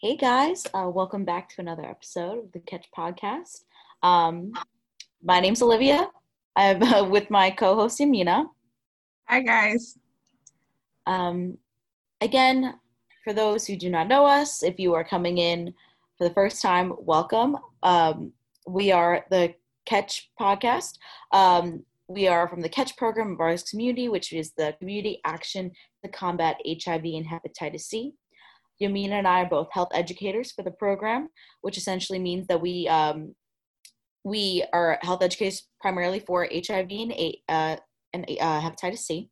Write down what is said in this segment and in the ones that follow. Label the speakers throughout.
Speaker 1: Hey guys, uh, welcome back to another episode of the Catch Podcast. Um, my name's Olivia. I'm uh, with my co-host Yamina.
Speaker 2: Hi guys.
Speaker 1: Um, again, for those who do not know us, if you are coming in for the first time, welcome. Um, we are the Catch Podcast. Um, we are from the Catch program of our community, which is the community action to combat HIV and hepatitis C. Yamina and I are both health educators for the program, which essentially means that we um, we are health educators primarily for HIV and, uh, and uh, hepatitis C,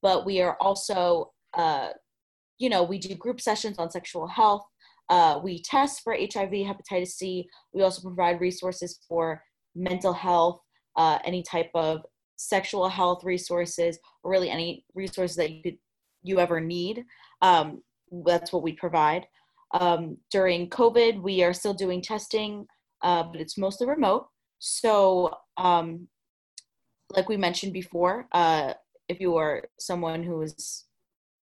Speaker 1: but we are also, uh, you know, we do group sessions on sexual health. Uh, we test for HIV, hepatitis C. We also provide resources for mental health, uh, any type of sexual health resources, or really any resources that you could you ever need. Um, that's what we provide. Um, during COVID, we are still doing testing, uh, but it's mostly remote. So, um, like we mentioned before, uh, if you are someone who is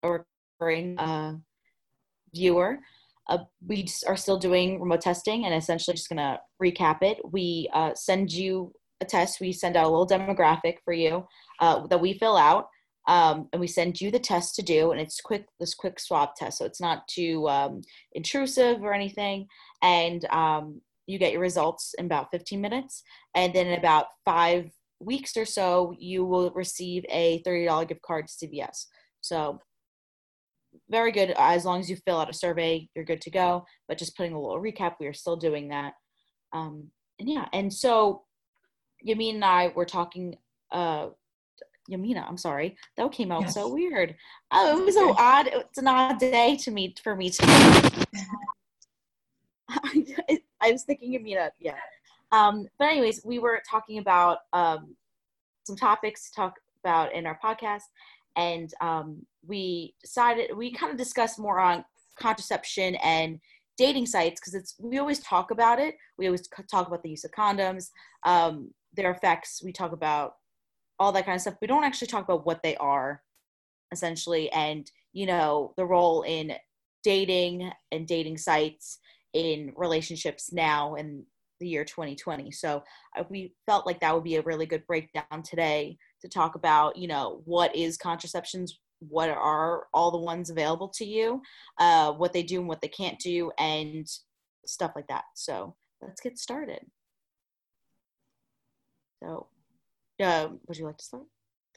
Speaker 1: a recurring uh, viewer, uh, we are still doing remote testing and essentially just going to recap it. We uh, send you a test, we send out a little demographic for you uh, that we fill out um, and we send you the test to do and it's quick this quick swab test. So it's not too um, intrusive or anything. And um, you get your results in about 15 minutes. And then in about five weeks or so you will receive a $30 gift card to cvs so very good. As long as you fill out a survey you're good to go. But just putting a little recap we are still doing that. Um, and yeah and so Yamin and I were talking uh, Yamina, I'm sorry. That came out yes. so weird. Oh, it was so odd. It's an odd day to me for me to I was thinking Yamina, yeah. Um, but anyways, we were talking about um, some topics to talk about in our podcast, and um, we decided we kind of discussed more on contraception and dating sites because it's we always talk about it. We always talk about the use of condoms, um, their effects. We talk about all that kind of stuff. We don't actually talk about what they are, essentially, and you know the role in dating and dating sites in relationships now in the year 2020. So we felt like that would be a really good breakdown today to talk about, you know, what is contraceptions, what are all the ones available to you, uh, what they do and what they can't do, and stuff like that. So let's get started. So uh, would you like to start?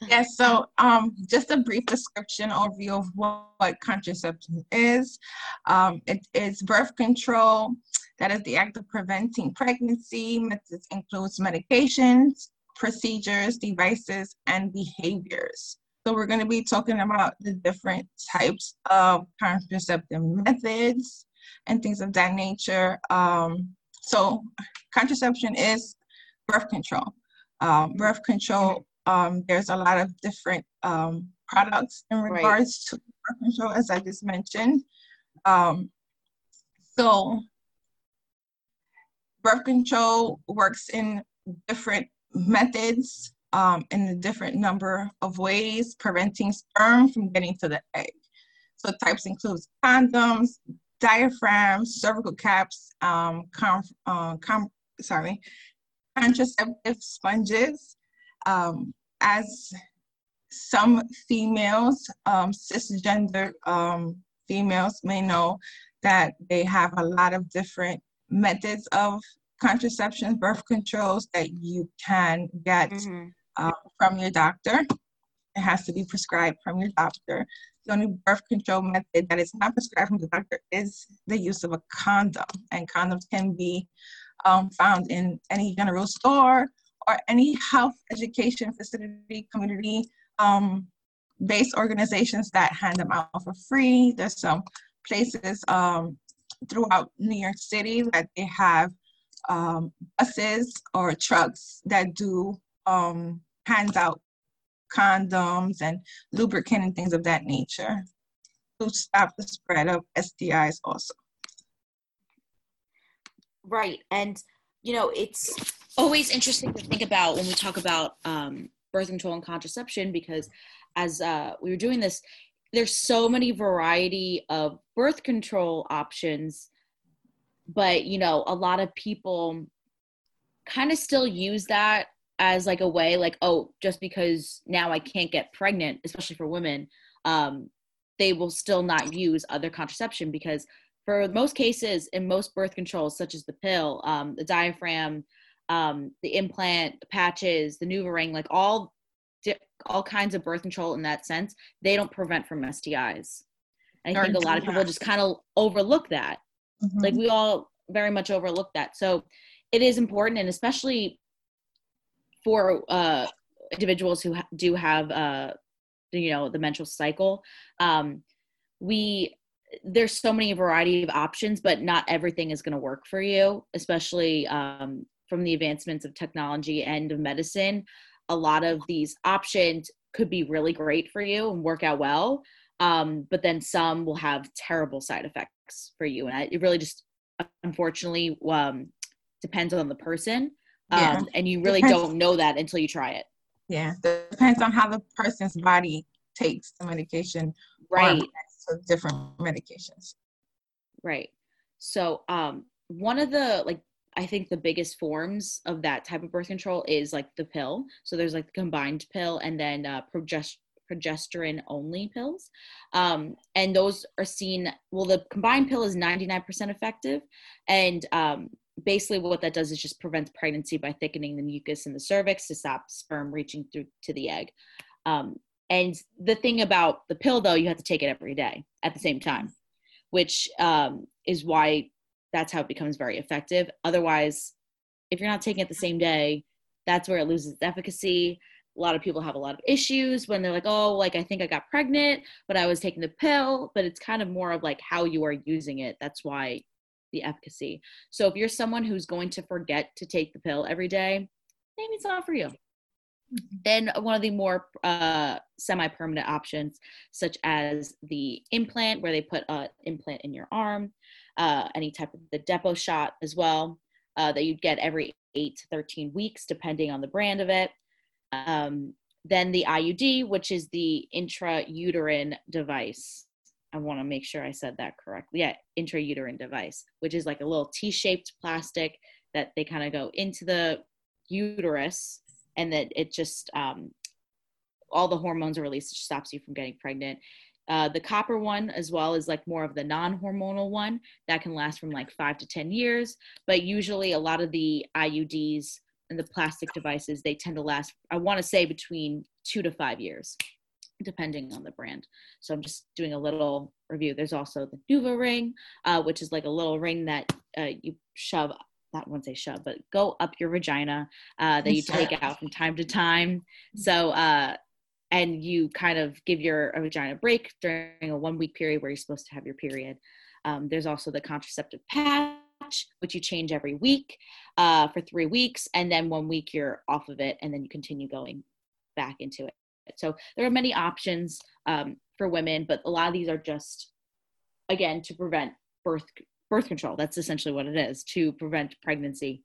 Speaker 2: Yes, so um, just a brief description overview of what, what contraception is. Um, it is birth control, that is the act of preventing pregnancy. Methods includes medications, procedures, devices, and behaviors. So we're going to be talking about the different types of contraceptive methods and things of that nature. Um, so contraception is birth control um, birth control, um, there's a lot of different um, products in regards right. to birth control, as I just mentioned. Um, so, birth control works in different methods um, in a different number of ways, preventing sperm from getting to the egg. So, types includes condoms, diaphragms, cervical caps, um, com, uh, com, sorry, contraceptive sponges. Um, as some females, um, cisgender um, females may know that they have a lot of different methods of contraception, birth controls that you can get mm-hmm. uh, from your doctor. It has to be prescribed from your doctor. The only birth control method that is not prescribed from the doctor is the use of a condom. And condoms can be um, found in any general store or any health education facility, community um, based organizations that hand them out for free. There's some places um, throughout New York City that they have um, buses or trucks that do um, hands out condoms and lubricant and things of that nature to stop the spread of STIs also.
Speaker 1: Right. And, you know, it's always interesting to think about when we talk about um, birth control and contraception because as uh, we were doing this, there's so many variety of birth control options but you know a lot of people kind of still use that as like a way like oh just because now i can't get pregnant especially for women um they will still not use other contraception because for most cases in most birth controls such as the pill um the diaphragm um the implant the patches the NuvaRing like all all kinds of birth control in that sense they don't prevent from stis i think a lot of people just kind of overlook that. Mm-hmm. like we all very much overlook that. So it is important and especially for uh, individuals who ha- do have uh, you know the menstrual cycle um, we there's so many variety of options but not everything is going to work for you especially um, from the advancements of technology and of medicine a lot of these options could be really great for you and work out well um, but then some will have terrible side effects for you and I, it really just unfortunately um, depends on the person yeah. um, and you really depends. don't know that until you try it
Speaker 2: yeah depends on how the person's body takes the medication
Speaker 1: right
Speaker 2: so different medications.
Speaker 1: Right. So um one of the like i think the biggest forms of that type of birth control is like the pill. So there's like the combined pill and then uh, progest- progesterone only pills. Um, and those are seen well the combined pill is 99% effective. And um, basically what that does is just prevents pregnancy by thickening the mucus in the cervix to stop sperm reaching through to the egg. Um, and the thing about the pill though you have to take it every day at the same time which um, is why that's how it becomes very effective otherwise if you're not taking it the same day that's where it loses its efficacy a lot of people have a lot of issues when they're like oh like i think i got pregnant but i was taking the pill but it's kind of more of like how you are using it that's why the efficacy. So if you're someone who's going to forget to take the pill every day, maybe it's not for you. Then one of the more uh, semi-permanent options, such as the implant, where they put an implant in your arm, uh, any type of the Depo shot as well, uh, that you'd get every eight to 13 weeks, depending on the brand of it. Um, then the IUD, which is the intrauterine device. I want to make sure I said that correctly. Yeah, intrauterine device, which is like a little T-shaped plastic that they kind of go into the uterus, and that it just um, all the hormones are released, it stops you from getting pregnant. Uh, the copper one, as well is like more of the non-hormonal one, that can last from like five to ten years. But usually, a lot of the IUDs and the plastic devices, they tend to last. I want to say between two to five years depending on the brand. So I'm just doing a little review. There's also the NuvaRing, uh, which is like a little ring that uh, you shove, not once they shove, but go up your vagina uh, that you take out from time to time. So, uh, and you kind of give your vagina a break during a one week period where you're supposed to have your period. Um, there's also the contraceptive patch, which you change every week uh, for three weeks, and then one week you're off of it, and then you continue going back into it. So there are many options um, for women, but a lot of these are just, again, to prevent birth birth control. That's essentially what it is to prevent pregnancy.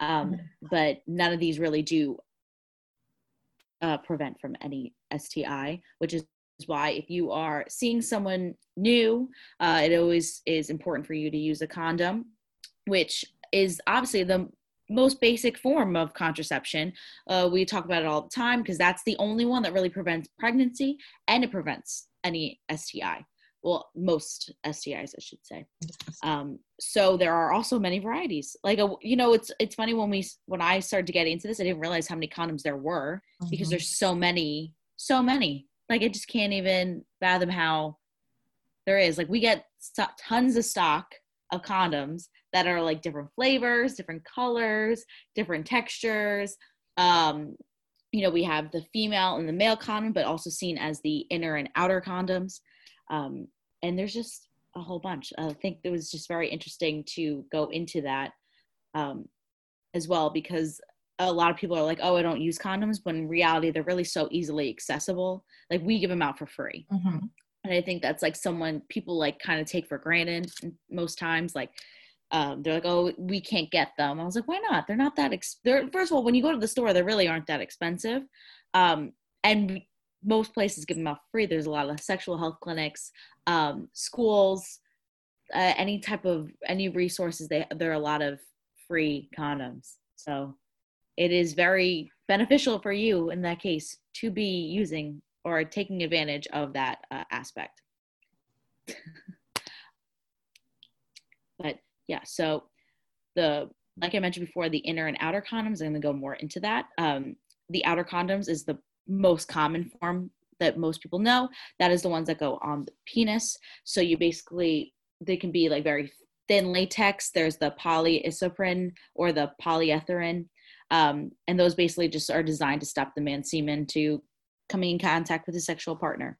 Speaker 1: Um, mm-hmm. but none of these really do uh, prevent from any STI, which is why if you are seeing someone new, uh, it always is important for you to use a condom, which is obviously the most basic form of contraception. Uh, we talk about it all the time because that's the only one that really prevents pregnancy and it prevents any STI. Well, most STIs, I should say. Um, so there are also many varieties. Like a, you know, it's it's funny when we when I started to get into this, I didn't realize how many condoms there were mm-hmm. because there's so many, so many. Like I just can't even fathom how there is. Like we get st- tons of stock of condoms that are like different flavors, different colors, different textures. Um, you know, we have the female and the male condom, but also seen as the inner and outer condoms. Um, and there's just a whole bunch. I think it was just very interesting to go into that um, as well because a lot of people are like, oh, I don't use condoms, but in reality, they're really so easily accessible. Like we give them out for free. Mm-hmm. And I think that's like someone people like kind of take for granted most times. Like um, they're like, oh, we can't get them. I was like, why not? They're not that. Ex- they're first of all, when you go to the store, they really aren't that expensive, um, and most places give them out free. There's a lot of sexual health clinics, um, schools, uh, any type of any resources. They there are a lot of free condoms, so it is very beneficial for you in that case to be using or taking advantage of that uh, aspect. but yeah, so the like I mentioned before, the inner and outer condoms. I'm to go more into that. Um, the outer condoms is the most common form that most people know. That is the ones that go on the penis. So you basically they can be like very thin latex. There's the polyisoprene or the polyethylene, um, and those basically just are designed to stop the man's semen to coming in contact with his sexual partner.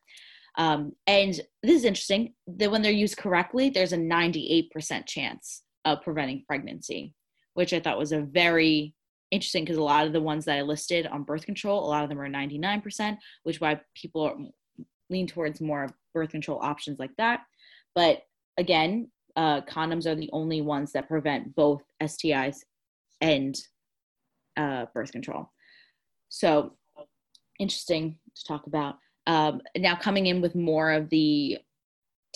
Speaker 1: Um, and this is interesting that when they're used correctly, there's a 98% chance of preventing pregnancy, which I thought was a very interesting because a lot of the ones that I listed on birth control, a lot of them are 99%, which why people lean towards more birth control options like that. But again, uh, condoms are the only ones that prevent both STIs and uh, birth control. So interesting to talk about. Um, now coming in with more of the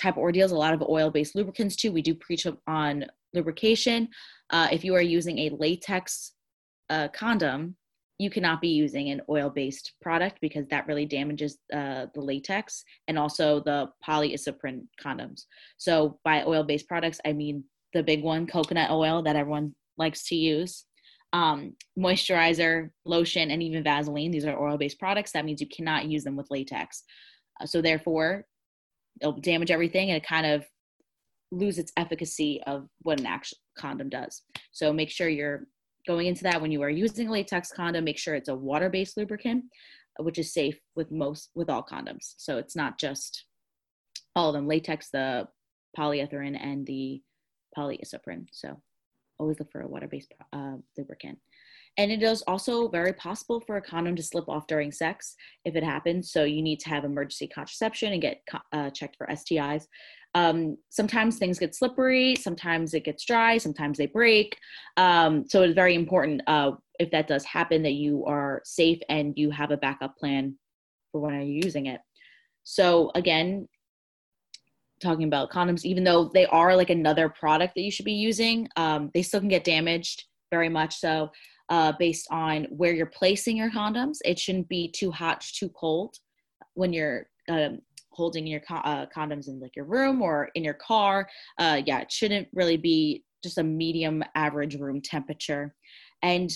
Speaker 1: type of ordeals, a lot of oil-based lubricants too. We do preach on lubrication. Uh, if you are using a latex uh, condom, you cannot be using an oil-based product because that really damages uh, the latex and also the polyisoprene condoms. So by oil-based products, I mean the big one, coconut oil that everyone likes to use um, moisturizer, lotion, and even Vaseline. These are oil-based products. That means you cannot use them with latex. Uh, so therefore, it'll damage everything and it kind of lose its efficacy of what an actual condom does. So make sure you're going into that when you are using a latex condom. Make sure it's a water-based lubricant, uh, which is safe with most with all condoms. So it's not just all of them: latex, the polyethylene, and the polyisoprene. So always look for a water-based uh, lubricant. And it is also very possible for a condom to slip off during sex if it happens. So you need to have emergency contraception and get uh, checked for STIs. Um, sometimes things get slippery, sometimes it gets dry, sometimes they break. Um, so it's very important uh, if that does happen that you are safe and you have a backup plan for when you're using it. So again, talking about condoms, even though they are like another product that you should be using, um, they still can get damaged very much so uh, based on where you're placing your condoms. It shouldn't be too hot, too cold when you're um, holding your co- uh, condoms in like your room or in your car. Uh, yeah, it shouldn't really be just a medium average room temperature. And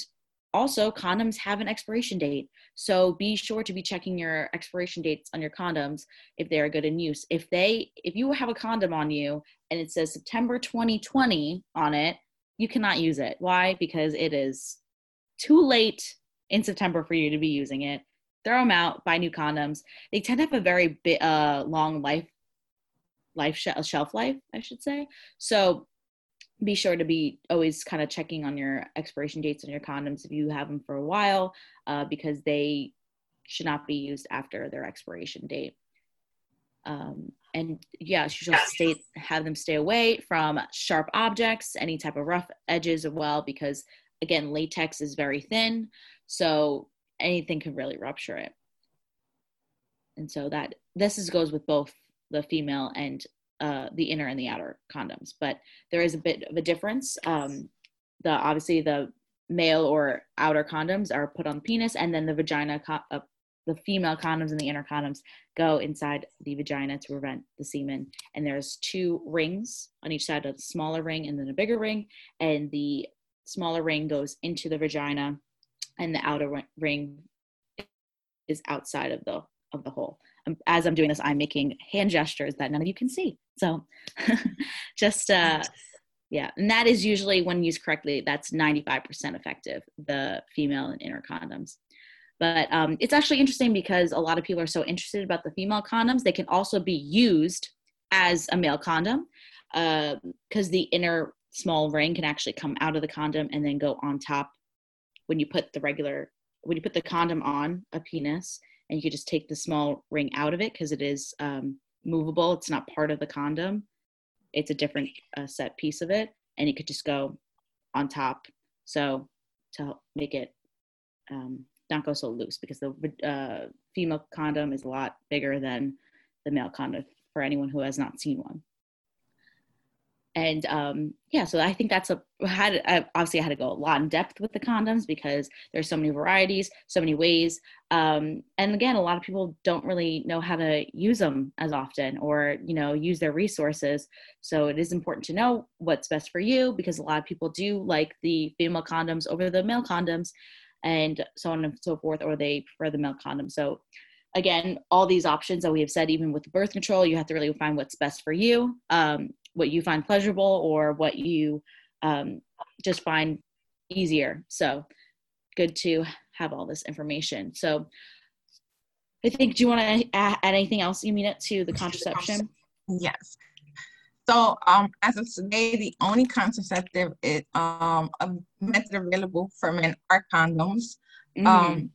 Speaker 1: also condoms have an expiration date so be sure to be checking your expiration dates on your condoms if they are good in use if they if you have a condom on you and it says september 2020 on it you cannot use it why because it is too late in september for you to be using it. Throw them out buy new condoms. They tend to have a very bit, uh, long life life sh- shelf life i should say. So be sure to be always kind of checking on your expiration dates on your condoms if you have them for a while uh, because they should not be used after their expiration date. Um, and yeah you should have them stay away from sharp objects any type of rough edges as well because again latex is very thin so anything can really rupture it and so that this is goes with both the female and uh, the inner and the outer condoms, but there is a bit of a difference. Um, the obviously the male or outer condoms are put on the penis, and then the vagina, uh, the female condoms and the inner condoms go inside the vagina to prevent the semen. And there's two rings on each side, a smaller ring and then a bigger ring, and the smaller ring goes into the vagina, and the outer ring is outside of the of the hole. Um, as I'm doing this, I'm making hand gestures that none of you can see. So just, uh, yeah, and that is usually when used correctly, that's 95% effective, the female and inner condoms. But um, it's actually interesting because a lot of people are so interested about the female condoms. They can also be used as a male condom because uh, the inner small ring can actually come out of the condom and then go on top when you put the regular when you put the condom on a penis and you could just take the small ring out of it because it is um, movable. It's not part of the condom. It's a different uh, set piece of it, and it could just go on top. So to make it um, not go so loose, because the uh, female condom is a lot bigger than the male condom for anyone who has not seen one and um, yeah, so I think that's a had I, obviously I had to go a lot in depth with the condoms because there's so many varieties, so many ways, um, and again, a lot of people don't really know how to use them as often or you know use their resources. So it is important to know what's best for you because a lot of people do like the female condoms over the male condoms, and so on and so forth, or they prefer the male condom. So again, all these options that we have said, even with birth control, you have to really find what's best for you. Um, what you find pleasurable or what you um, just find easier. So good to have all this information. So I think, do you want to add anything else, Yamina to the contraception?
Speaker 2: Yes. So um, as of today, the only contraceptive is um, a method available for men are condoms. Mm-hmm. Um,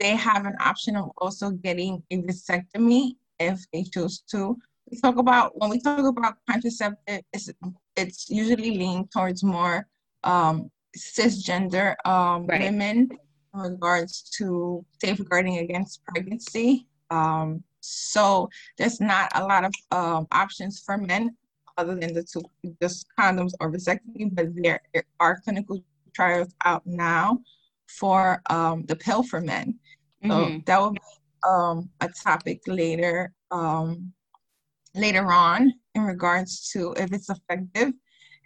Speaker 2: they have an option of also getting a vasectomy if they choose to talk about when we talk about contraceptive, it's it's usually leaned towards more um, cisgender um, right. women in regards to safeguarding against pregnancy. Um, so there's not a lot of um, options for men other than the two, just condoms or vasectomy, but there are clinical trials out now for um, the pill for men. So mm-hmm. that will be um, a topic later um, later on in regards to if it's effective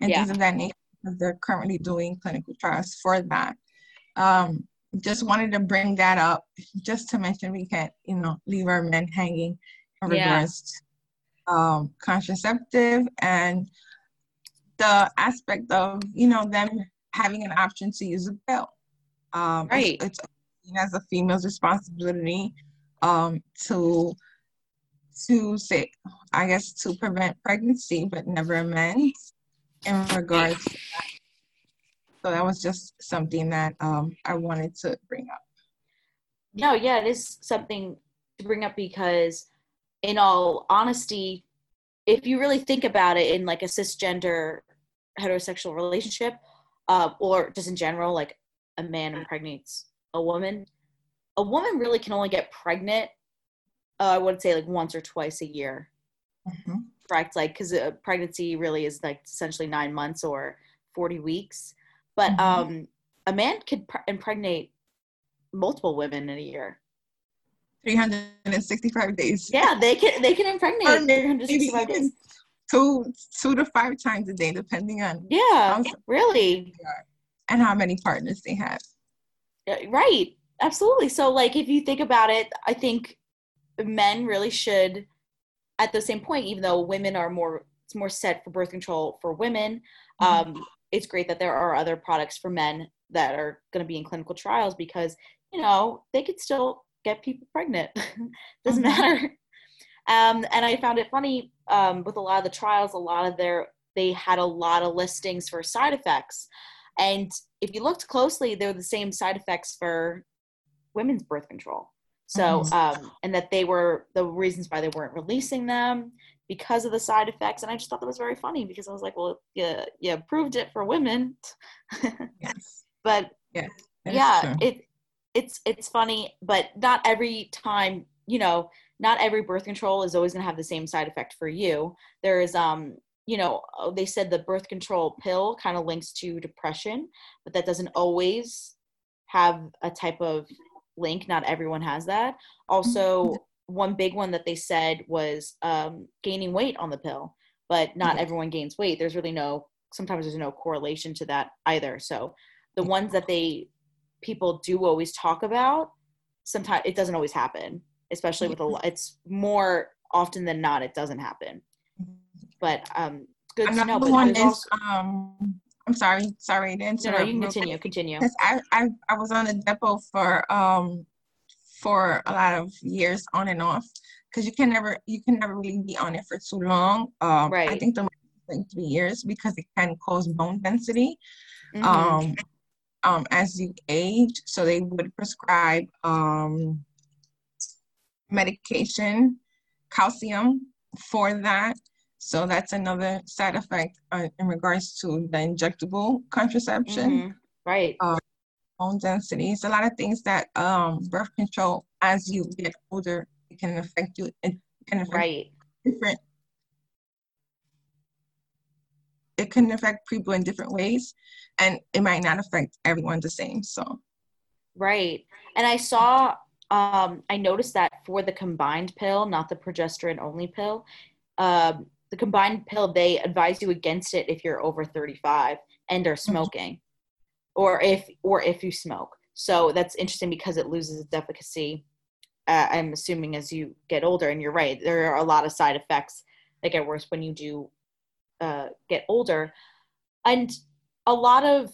Speaker 2: and yeah. things of that nature. They're currently doing clinical trials for that. Um, just wanted to bring that up just to mention we can't, you know, leave our men hanging in yeah. regards to um, contraceptive and the aspect of, you know, them having an option to use a pill. Um, right. It's, it's as a female's responsibility um, to to say, I guess, to prevent pregnancy, but never amends in regards to that. So that was just something that um, I wanted to bring up.
Speaker 1: No, yeah, it is something to bring up because, in all honesty, if you really think about it in like a cisgender heterosexual relationship, uh, or just in general, like a man impregnates a woman, a woman really can only get pregnant uh, I would say like once or twice a year. Mm-hmm. Correct, like because a pregnancy really is like essentially nine months or forty weeks, but mm-hmm. um, a man could pre- impregnate multiple women in a year.
Speaker 2: 365 days.
Speaker 1: Yeah, they can they can impregnate 365 days.
Speaker 2: Two two to five times a day, depending on
Speaker 1: yeah, really,
Speaker 2: and how many partners they have.
Speaker 1: Right, absolutely. So, like, if you think about it, I think men really should at the same point even though women are more it's more set for birth control for women mm-hmm. um, it's great that there are other products for men that are going to be in clinical trials because you know they could still get people pregnant doesn't mm-hmm. matter um, and i found it funny um, with a lot of the trials a lot of their they had a lot of listings for side effects and if you looked closely they're the same side effects for women's birth control so, mm-hmm. um, and that they were the reasons why they weren't releasing them because of the side effects. And I just thought that was very funny because I was like, well, yeah, you approved it for women. yes. But yeah, yeah, it it's it's funny, but not every time, you know, not every birth control is always going to have the same side effect for you. There is um you know, oh, they said the birth control pill kind of links to depression, but that doesn't always have a type of link. Not everyone has that. Also, mm-hmm. one big one that they said was um, gaining weight on the pill, but not mm-hmm. everyone gains weight. There's really no, sometimes there's no correlation to that either. So the ones that they, people do always talk about, sometimes it doesn't always happen, especially with a lot, it's more often than not, it doesn't happen. But um, good Another to know. But
Speaker 2: one is, also- um, I'm sorry, sorry to interrupt.
Speaker 1: No, you can continue. Continue.
Speaker 2: I, I I was on a Depo for um for a lot of years on and off because you can never you can never really be on it for too long. Um, right. I think the like three years because it can cause bone density. Mm-hmm. Um, um, as you age, so they would prescribe um medication, calcium for that. So that's another side effect uh, in regards to the injectable contraception. Mm-hmm.
Speaker 1: Right. Uh,
Speaker 2: bone density. It's a lot of things that um, birth control, as you get older, it can affect you. It can affect
Speaker 1: right.
Speaker 2: different. It can affect people in different ways, and it might not affect everyone the same. So,
Speaker 1: right. And I saw, um, I noticed that for the combined pill, not the progesterone only pill, um, the combined pill, they advise you against it if you're over 35 and are mm-hmm. smoking, or if or if you smoke. So that's interesting because it loses its efficacy. Uh, I'm assuming as you get older, and you're right, there are a lot of side effects that get worse when you do uh, get older, and a lot of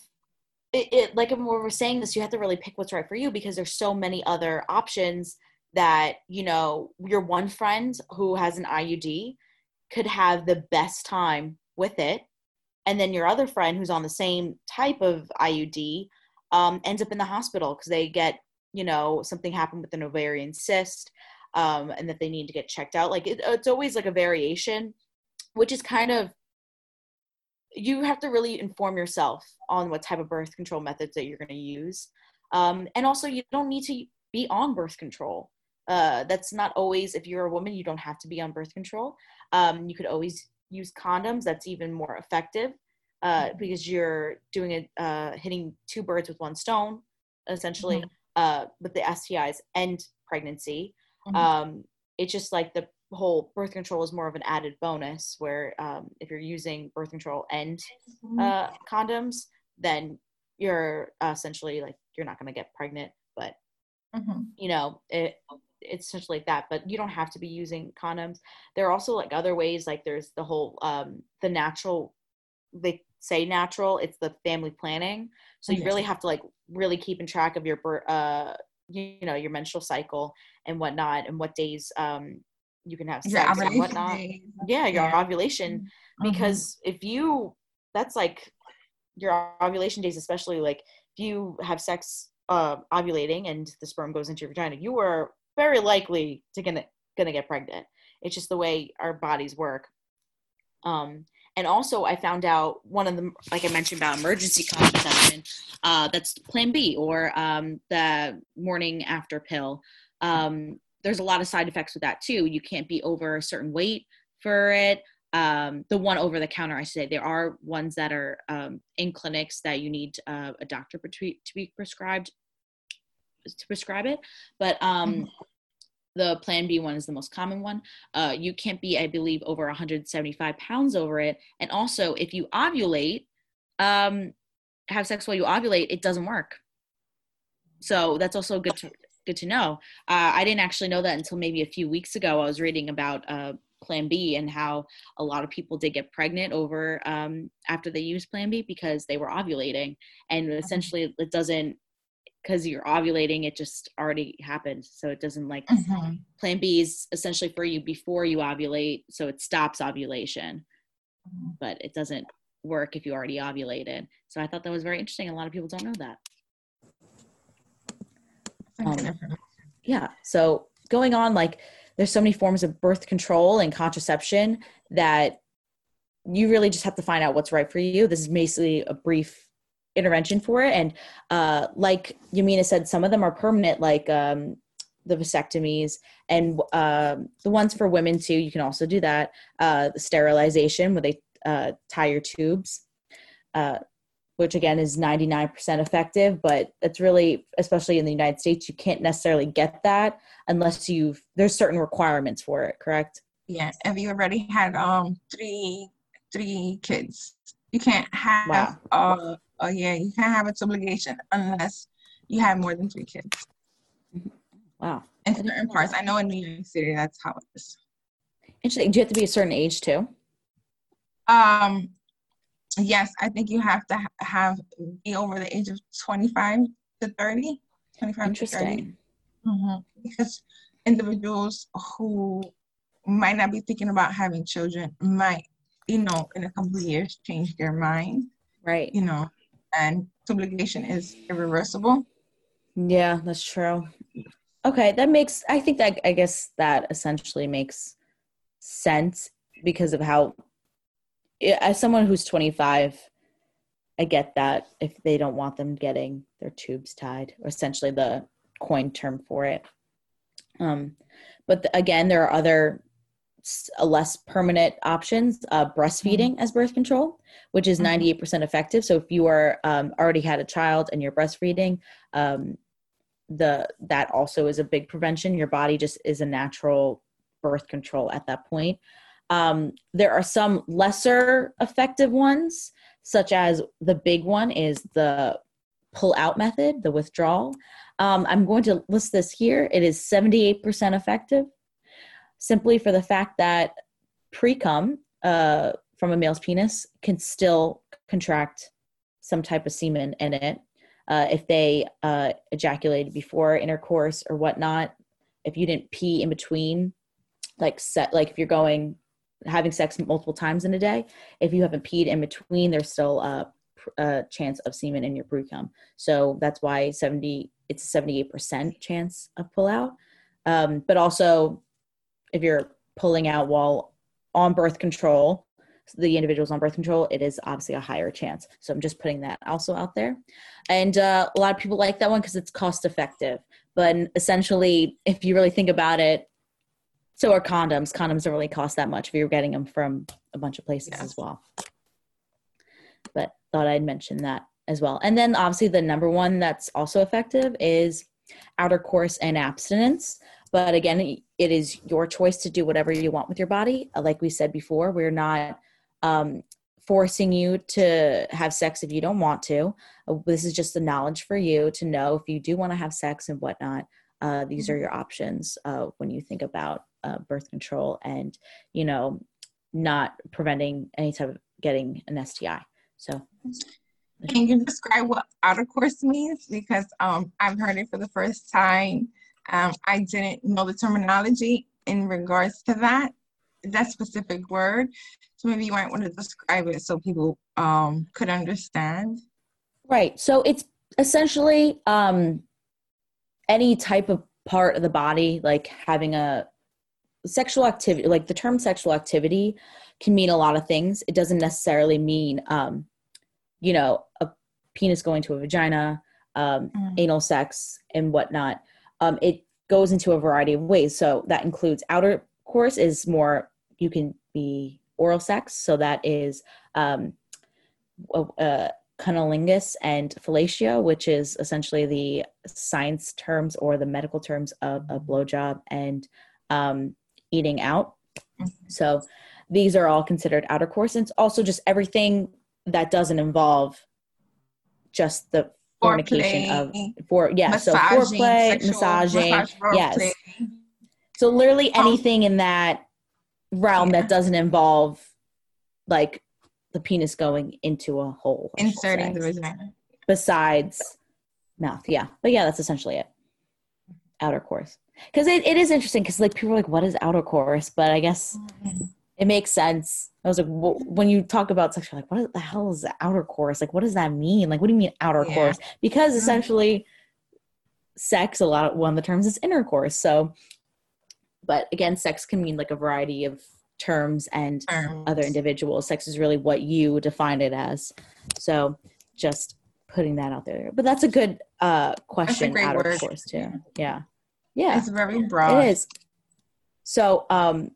Speaker 1: it, it like when we're saying this, you have to really pick what's right for you because there's so many other options that you know your one friend who has an IUD could have the best time with it. And then your other friend who's on the same type of iud um, ends up in the hospital because they get you know something happened with an ovarian cyst um, and that they need to get checked out. Like it, it's always like a variation which is kind of you have to really inform yourself on what type of birth control methods that you're going to use. Um, and also you don't need to be on birth control uh, that's not always if you're a woman you don't have to be on birth control um, you could always use condoms that's even more effective uh, mm-hmm. because you're doing it uh, hitting two birds with one stone essentially mm-hmm. uh, with the stis and pregnancy mm-hmm. um, it's just like the whole birth control is more of an added bonus where um, if you're using birth control and mm-hmm. uh, condoms then you're essentially like you're not going to get pregnant but mm-hmm. you know it it's essentially like that but you don't have to be using condoms there are also like other ways like there's the whole um the natural they say natural it's the family planning so you really have to like really keep in track of your uh you know your menstrual cycle and whatnot and what days um you can have sex and whatnot days. yeah your yeah. ovulation mm-hmm. because if you that's like your ovulation days especially like if you have sex uh, ovulating and the sperm goes into your vagina, you are very likely to gonna gonna get pregnant. It's just the way our bodies work. Um, and also, I found out one of the, like I mentioned about emergency contraception, uh, that's Plan B or um, the morning after pill. Um, there's a lot of side effects with that too. You can't be over a certain weight for it. Um, the one over the counter, I say, there are ones that are um, in clinics that you need uh, a doctor to be prescribed to prescribe it, but um, mm-hmm. the Plan B one is the most common one. Uh, you can't be, I believe, over 175 pounds over it, and also if you ovulate, um, have sex while you ovulate, it doesn't work. So that's also good to good to know. Uh, I didn't actually know that until maybe a few weeks ago. I was reading about uh, Plan B and how a lot of people did get pregnant over um, after they used Plan B because they were ovulating, and mm-hmm. essentially it doesn't because you're ovulating, it just already happened. So it doesn't like mm-hmm. plan B is essentially for you before you ovulate. So it stops ovulation, mm-hmm. but it doesn't work if you already ovulated. So I thought that was very interesting. A lot of people don't know that. Um, yeah. So going on, like, there's so many forms of birth control and contraception that you really just have to find out what's right for you. This is basically a brief intervention for it. And uh, like Yamina said, some of them are permanent, like um, the vasectomies, and uh, the ones for women too. You can also do that. Uh, the sterilization, where they uh, tie your tubes, uh, which again is 99% effective, but it's really, especially in the United States, you can't necessarily get that unless you've. There's certain requirements for it. Correct?
Speaker 2: Yeah. Have you already had um three three kids? You can't have wow. Oh yeah, you can't have tubal ligation unless you have more than three kids.
Speaker 1: Wow.
Speaker 2: In certain parts, I know in New York City, that's how it is.
Speaker 1: Interesting. Do you have to be a certain age too?
Speaker 2: Um, yes, I think you have to have be over the age of 25 to 30. 25 Interesting. to 30. Mm-hmm. Because individuals who might not be thinking about having children might, you know, in a couple of years change their mind.
Speaker 1: Right.
Speaker 2: You know, and obligation is irreversible.
Speaker 1: Yeah, that's true. Okay, that makes I think that I guess that essentially makes sense because of how as someone who's 25 I get that if they don't want them getting their tubes tied, or essentially the coin term for it. Um, but the, again, there are other less permanent options uh, breastfeeding mm-hmm. as birth control which is mm-hmm. 98% effective. So if you are um, already had a child and you're breastfeeding um, the that also is a big prevention. Your body just is a natural birth control at that point. Um, there are some lesser effective ones such as the big one is the pull out method the withdrawal. Um, i'm going to list this here. It is 78% effective simply for the fact that pre-cum uh, from a male's penis can still contract some type of semen in it. Uh, if they uh, ejaculated before intercourse or whatnot if you didn't pee in between like set like if you're going having sex multiple times in a day if you haven't peed in between there's still a, a chance of semen in your pre-cum. So that's why 70 it's a 78% chance of pull out. Um, but also if you're pulling out while on birth control the individuals on birth control, it is obviously a higher chance. So I'm just putting that also out there. And uh, a lot of people like that one because it's cost effective. But essentially, if you really think about it, so are condoms. Condoms don't really cost that much if you're getting them from a bunch of places yes. as well. But thought I'd mention that as well. And then obviously the number one that's also effective is outer course and abstinence. But again, it is your choice to do whatever you want with your body. Like we said before, we're not um, forcing you to have sex if you don't want to. Uh, this is just the knowledge for you to know if you do want to have sex and whatnot. Uh, these are mm-hmm. your options uh, when you think about uh, birth control and you know not preventing any type of getting an STI. So.
Speaker 2: Can you describe what outer course means? Because um, I've heard it for the first time. Um, I didn't know the terminology in regards to that that specific word. So maybe you might want to describe it so people um, could understand.
Speaker 1: Right. So it's essentially um, any type of part of the body, like having a sexual activity, like the term sexual activity can mean a lot of things. It doesn't necessarily mean, um, you know, a penis going to a vagina, um, mm. anal sex, and whatnot. Um, it goes into a variety of ways. So that includes outer course is more you can be oral sex. So that is um, cunnilingus and fellatio, which is essentially the science terms or the medical terms of a blowjob and um, eating out. So these are all considered outer course. And it's also just everything that doesn't involve just the fornication of for yeah massaging, so foreplay massaging massage, yes so literally um, anything in that realm yeah. that doesn't involve like the penis going into a hole.
Speaker 2: Inserting the vagina.
Speaker 1: Besides mouth, yeah. But yeah, that's essentially it. Outer course. Because it, it is interesting because like people are like, what is outer course? But I guess mm-hmm. It makes sense. I was like, well, when you talk about sex, you're like, what the hell is the outer course? Like, what does that mean? Like, what do you mean outer yeah. course? Because mm-hmm. essentially, sex, a lot of one of the terms is intercourse. So but again sex can mean like a variety of terms and terms. other individuals sex is really what you define it as so just putting that out there but that's a good uh question Outer word. course too yeah yeah
Speaker 2: it's very broad
Speaker 1: it is so um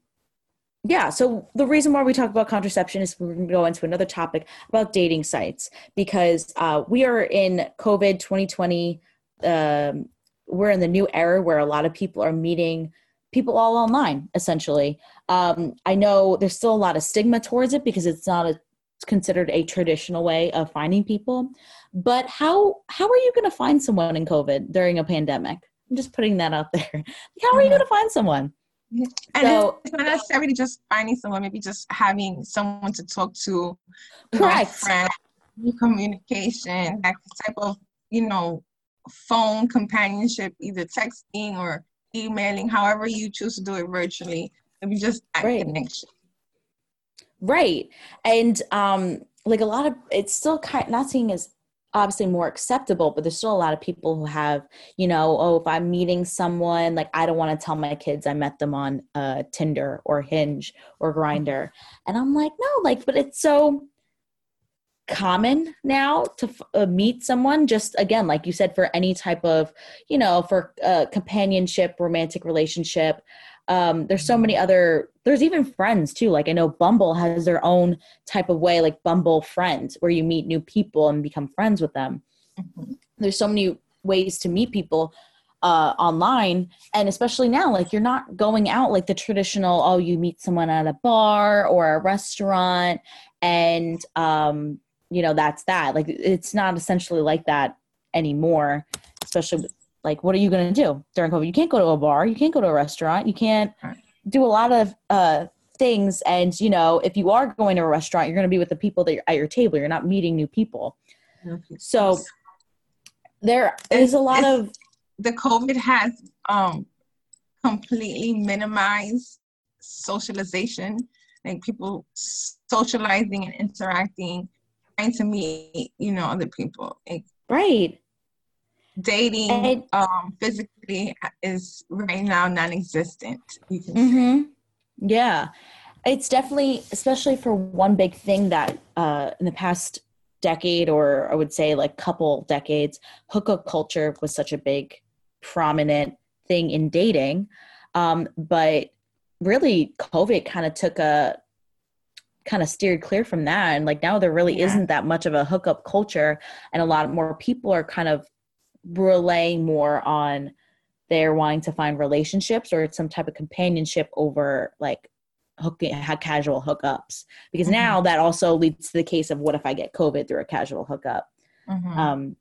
Speaker 1: yeah so the reason why we talk about contraception is we're going to go into another topic about dating sites because uh, we are in covid 2020 um, we're in the new era where a lot of people are meeting people all online essentially. Um, i know there's still a lot of stigma towards it because it's not a, it's considered a traditional way of finding people. But how how are you going to find someone in covid during a pandemic? I'm just putting that out there. How are you going to find someone
Speaker 2: and so, it's not necessarily just finding someone maybe just having someone to talk to
Speaker 1: correct
Speaker 2: friend, communication that type of you know phone companionship either texting or emailing, however you choose to do it virtually. Maybe just that right. connection.
Speaker 1: Right. And um like a lot of it's still kind not seeing as obviously more acceptable, but there's still a lot of people who have, you know, oh, if I'm meeting someone, like I don't want to tell my kids I met them on uh, Tinder or Hinge or Grindr, and I'm like, no, like, but it's so. common now to uh, meet someone just again like you said for any type of you know for uh, companionship romantic relationship um, there's so many other there's even friends too. Like i know bumble has their own type of way like bumble friends where you meet new people and become friends with them. Mm-hmm. there's so many ways to meet people uh, online and especially now like you're not going out like the traditional oh you meet someone at a bar or a restaurant and um you know that's that. Like it's not essentially like that anymore especially with, like what are you going to do during covid? You can't go to a bar you can't go to a restaurant you can't do a lot of uh things. And you know if you are going to a restaurant you're going to be with the people that are at your table. You're not meeting new people. So there is a lot of
Speaker 2: the covid has um completely minimized socialization like people socializing and interacting trying to meet, you know, other people. Like,
Speaker 1: right.
Speaker 2: Dating um, physically is right now non-existent.
Speaker 1: Mm-hmm. Yeah, it's definitely, especially for one big thing that uh, in the past decade, or I would say like couple decades, hookup culture was such a big, prominent thing in dating. Um, but really, COVID kind of took a kind of steered clear from that and like now there really yeah. isn't that much of a hookup culture and a lot more people are kind of relaying more on they're wanting to find relationships or some type of companionship over like hooking casual hookups because mm-hmm. now that also leads to the case of what if i get covid through a casual hookup mm-hmm. um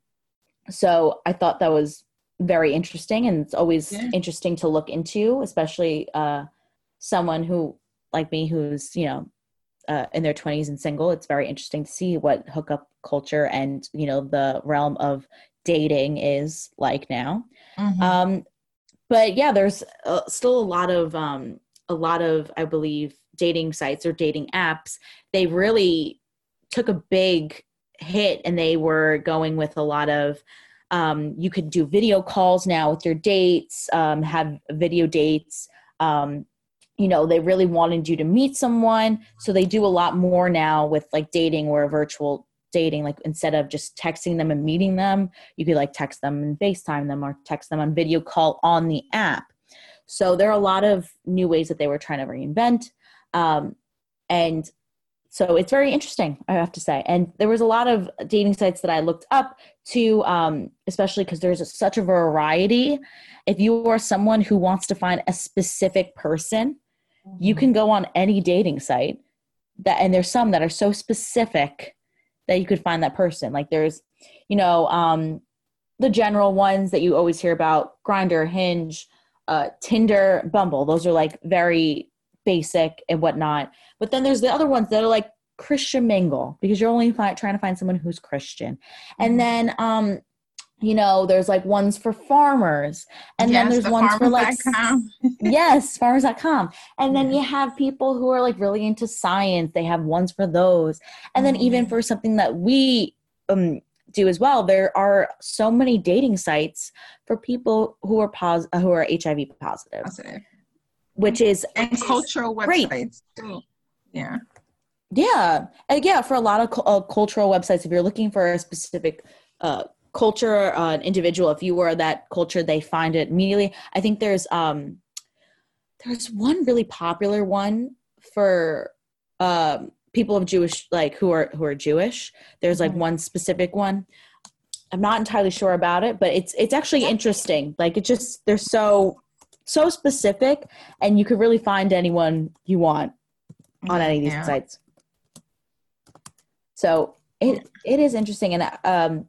Speaker 1: so i thought that was very interesting and it's always yeah. interesting to look into especially uh someone who like me who's you know uh, in their 20s and single it's very interesting to see what hookup culture and you know the realm of dating is like now. Mm-hmm. um, but yeah there's uh, still a lot of um, a lot of i believe dating sites or dating apps. They really took a big hit and they were going with a lot of um, you could do video calls now with your dates um, have video dates. Um, you know they really wanted you to meet someone. So they do a lot more now with like dating or a virtual dating like instead of just texting them and meeting them you could like text them and facetime them or text them on video call on the app. So there are a lot of new ways that they were trying to reinvent um, and so it's very interesting i have to say. And there was a lot of dating sites that i looked up to um, especially because there's a, such a variety. If you are someone who wants to find a specific person you can go on any dating site that and there's some that are so specific that you could find that person. Like there's you know um the general ones that you always hear about Grindr hinge uh tinder bumble. Those are like very basic and whatnot. But then there's the other ones that are like christian mingle because you're only fi- trying to find someone who's christian. And mm-hmm. then um you know there's like ones for farmers and yes, then there's the ones for like yes farmers.com and then you have people who are like really into science they have ones for those. And then even mm-hmm. for something that we um, do as well there are so many dating sites for people who are pos- who are hiv positive, positive. which is
Speaker 2: and cultural websites too. Yeah.
Speaker 1: Yeah. And yeah for a lot of uh, cultural websites if you're looking for a specific uh, culture uh, an individual if you were that culture they find it immediately. I think there's um there's one really popular one for um people of jewish like who are who are jewish. There's like mm-hmm. one specific one. I'm not entirely sure about it but it's it's actually interesting. Like it just they're so so specific and you could really find anyone you want on any of these yeah. sites. So it it is interesting and um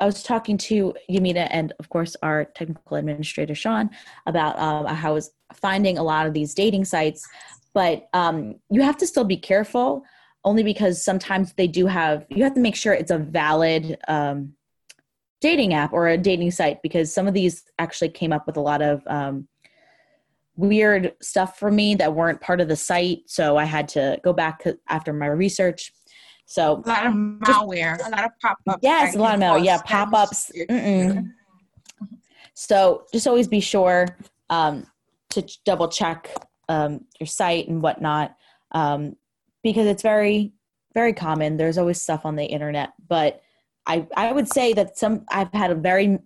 Speaker 1: I was talking to Yamina and, of course, our technical administrator, Sean, about um, how I was finding a lot of these dating sites. But um, you have to still be careful, only because sometimes they do have, you have to make sure it's a valid um, dating app or a dating site, because some of these actually came up with a lot of um, weird stuff for me that weren't part of the site. So I had to go back after my research so
Speaker 2: a lot of malware, just, a lot of pop ups.
Speaker 1: Yes, a lot of malware. Yeah, pop ups. So just always be sure um, to double check um, your site and whatnot um, because it's very very common. There's always stuff on the internet, but I I would say that some I've had a very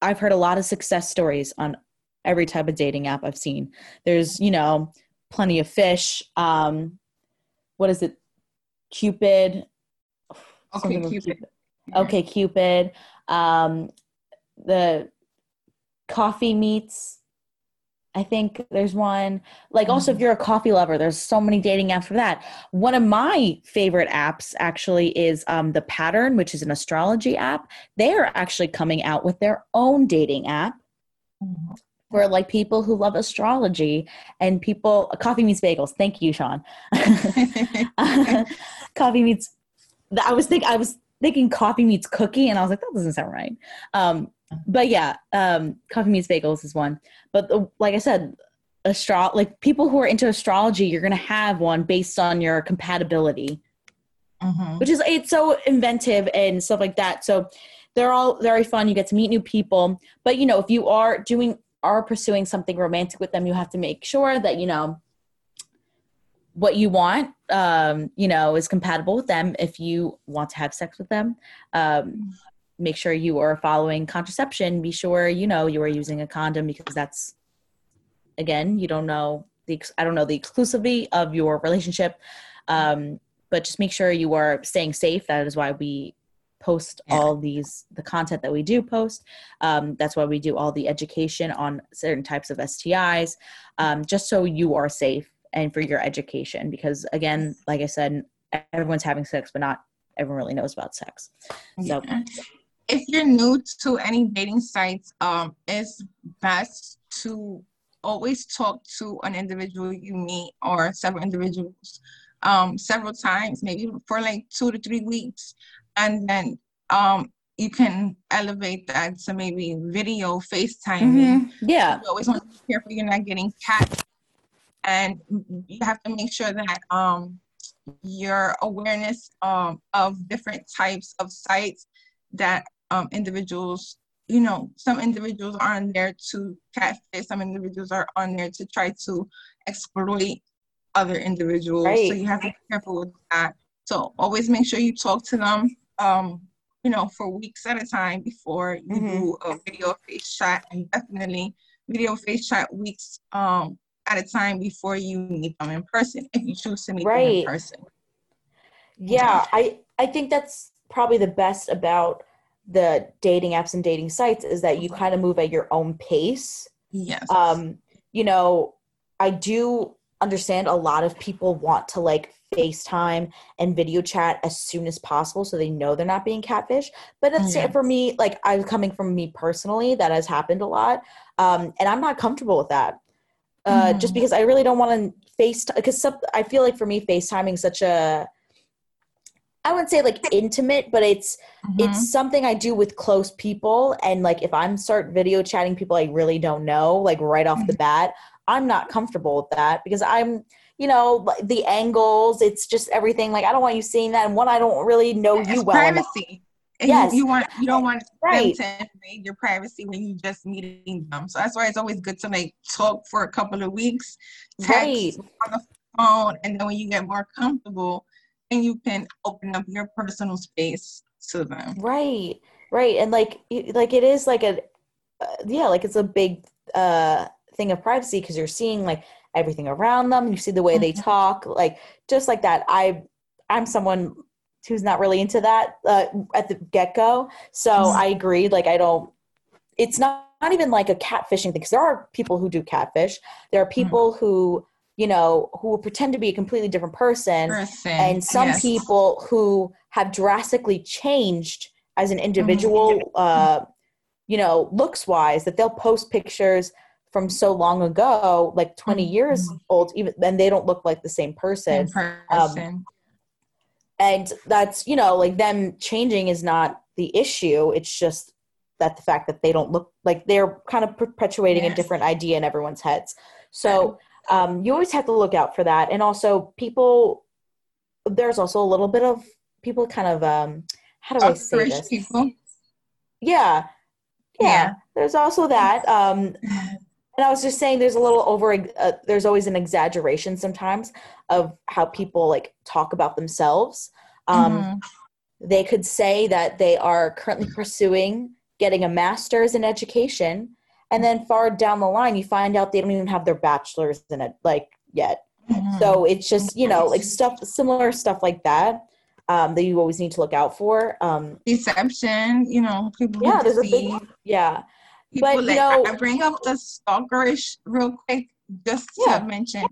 Speaker 1: I've heard a lot of success stories on every type of dating app I've seen. There's, you know, plenty of fish. Um, what is it? Cupid.
Speaker 2: Okay, Cupid. Cupid.
Speaker 1: Okay, Cupid. Um, the coffee meets I think there's one like also if mm-hmm. you're a coffee lover, there's so many dating apps for that. One of my favorite apps actually is um, the Pattern, which is an astrology app. They are actually coming out with their own dating app mm-hmm. for like people who love astrology and people. Coffee meets bagels. Thank you, Sean. coffee meets. I was think I was thinking coffee meets cookie, and I was like, that doesn't sound right. Um, but yeah, um, coffee meets bagels is one. But the, like I said, astro like people who are into astrology, you're gonna have one based on your compatibility, mm-hmm. which is it's so inventive and stuff like that. So they're all very fun. You get to meet new people. But you know, if you are doing are pursuing something romantic with them, you have to make sure that you know what you want um, you know is compatible with them if you want to have sex with them. Um, make sure you are following contraception. Be sure you know you are using a condom because that's again you don't know the i don't know the exclusivity of your relationship. Um, but just make sure you are staying safe. That is why we post all these the content that we do post. Um, that's why we do all the education on certain types of stis um, just so you are safe and for your education because again like i said everyone's having sex but not everyone really knows about sex so yeah
Speaker 2: if you're new to any dating sites, um, it's best to always talk to an individual you meet or several individuals um, several times, maybe for like two to three weeks. And then um, you can elevate that to maybe video, FaceTiming.
Speaker 1: Mm-hmm. Yeah.
Speaker 2: You always want to be careful you're not getting cat. And you have to make sure that um, your awareness um, of different types of sites that um, individuals you know some individuals are on there to catfish some individuals are on there to try to exploit other individuals right. so you have to be careful with that so always make sure you talk to them um, you know for weeks at a time before you mm-hmm. do a video face chat and definitely video face chat weeks um, at a time before you meet them in person if you choose to meet right. them in person
Speaker 1: yeah i i think that's probably the best about the dating apps and dating sites is that you kind of move at your own pace.
Speaker 2: Yes.
Speaker 1: Um, you know, I do understand a lot of people want to like FaceTime and video chat as soon as possible so they know they're not being catfish. But it's yes. for me, like I'm coming from me personally, that has happened a lot. Um, and I'm not comfortable with that. Uh, mm-hmm. just because I really don't want to face because I feel like for me FaceTiming is such a I wouldn't say like intimate, but it's mm-hmm. it's something I do with close people. And like if I'm start video chatting people I really don't know, like right off the mm-hmm. bat, I'm not comfortable with that because I'm, you know, the angles. It's just everything. Like I don't want you seeing that, and one I don't really know you well.
Speaker 2: Privacy. And yes. You, you, want you don't want right. them to invade your privacy when you're just meeting them. So that's why it's always good to like talk for a couple of weeks, text right. on the phone, and then when you get more comfortable, and you can open up your personal space to them
Speaker 1: right right and like like it is like a uh, yeah like it's a big uh thing of privacy because you're seeing like everything around them you see the way mm-hmm. they talk like just like that i i'm someone who's not really into that uh, at the get-go so mm-hmm. i agree like i don't it's not, not even like a catfishing thing because there are people who do catfish there are mm-hmm. people mm-hmm. who you know, who will pretend to be a completely different person, person and some yes. people who have drastically changed as an individual, mm-hmm. uh, you know, looks wise, that they'll post pictures from so long ago, like 20 mm-hmm. years old, even then they don't look like the same person.
Speaker 2: Same person. Um,
Speaker 1: and that's, you know, like them changing is not the issue. It's just that the fact that they don't look like they're kind of perpetuating yes. a different idea in everyone's heads. So um, you always have to look out for that. And also, people, there's also a little bit of people kind of, um, how do I say this? People. Yeah, yeah. Yeah. There's also that. Um, And I was just saying, there's a little over. Uh, there's always an exaggeration sometimes of how people like talk about themselves. Um, mm-hmm. They could say that they are currently pursuing getting a master's in education, and then far down the line, you find out they don't even have their bachelor's in it like yet. Mm-hmm. So it's just you know like stuff similar stuff like that um, that you always need to look out for. Um,
Speaker 2: Deception, you know, people.
Speaker 1: Yeah, there's a big yeah.
Speaker 2: People but like, you know, I bring up the stalkerish real quick just yeah. to mention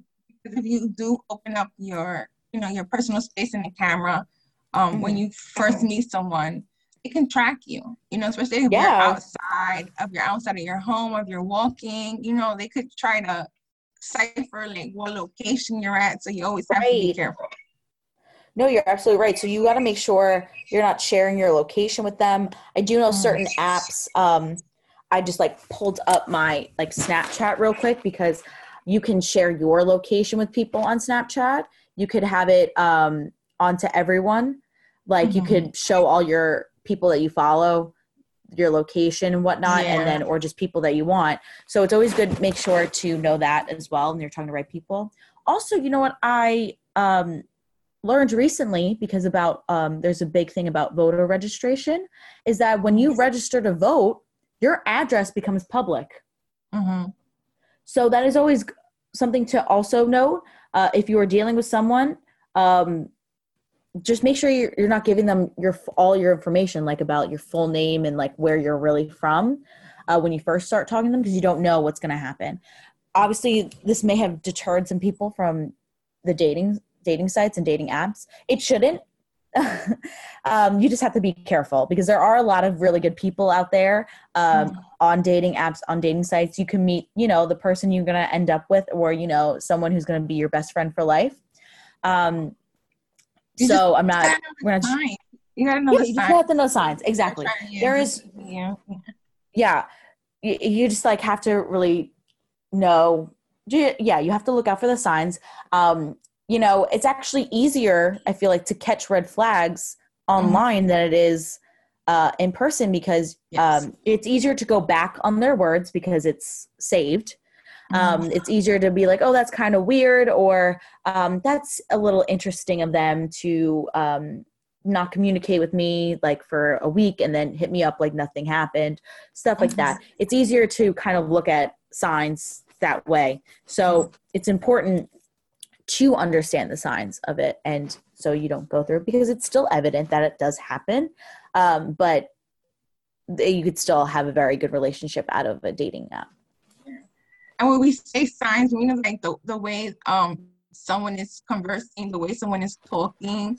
Speaker 2: because if you do open up your you know your personal space in the camera, um, mm-hmm. when you first meet someone, it can track you. You know, especially if yeah. you're outside of you're outside of your home, if you're walking. You know, they could try to cipher like what location you're at, so you always have right. to be careful.
Speaker 1: No, you're absolutely right. So you got to make sure you're not sharing your location with them. I do know certain apps. Um, I just like pulled up my like Snapchat real quick because you can share your location with people on Snapchat. You could have it um, onto everyone. Like mm-hmm. you could show all your people that you follow your location and whatnot yeah. and then or just people that you want so it's always good make sure to know that as well and you're talking to right people also you know what i um learned recently because about um, there's a big thing about voter registration is that when you register to vote your address becomes public. Mm-hmm. so that is always something to also note uh, if you are dealing with someone um, just make sure you're, you're not giving them your all your information like about your full name and like where you're really from uh, when you first start talking to them because you don't know what's going to happen. Obviously this may have deterred some people from the dating dating sites and dating apps. It shouldn't um, you just have to be careful because there are a lot of really good people out there um, mm. on dating apps on dating sites you can meet you know the person you're going to end up with or you know someone who's going to be your best friend for life um, you so I'm not. We're not. You gotta know yeah, the signs. You have to know signs. Exactly. There is. Yeah. Yeah. You, you just like have to really know. Yeah, you have to look out for the signs. Um, you know, it's actually easier. I feel like to catch red flags online mm-hmm. than it is uh, in person because yes. um, it's easier to go back on their words because it's saved um, mm-hmm. it's easier to be like oh that's kind of weird or um, that's a little interesting of them to um, not communicate with me like for a week and then hit me up like nothing happened stuff like that mm-hmm. it's easier to kind of look at signs that way so mm-hmm. it's important to understand the signs of it and so you don't go through it because it's still evident that it does happen um, but you could still have a very good relationship out of a dating app
Speaker 2: and when we say signs, we mean like the, the way um someone is conversing, the way someone is talking,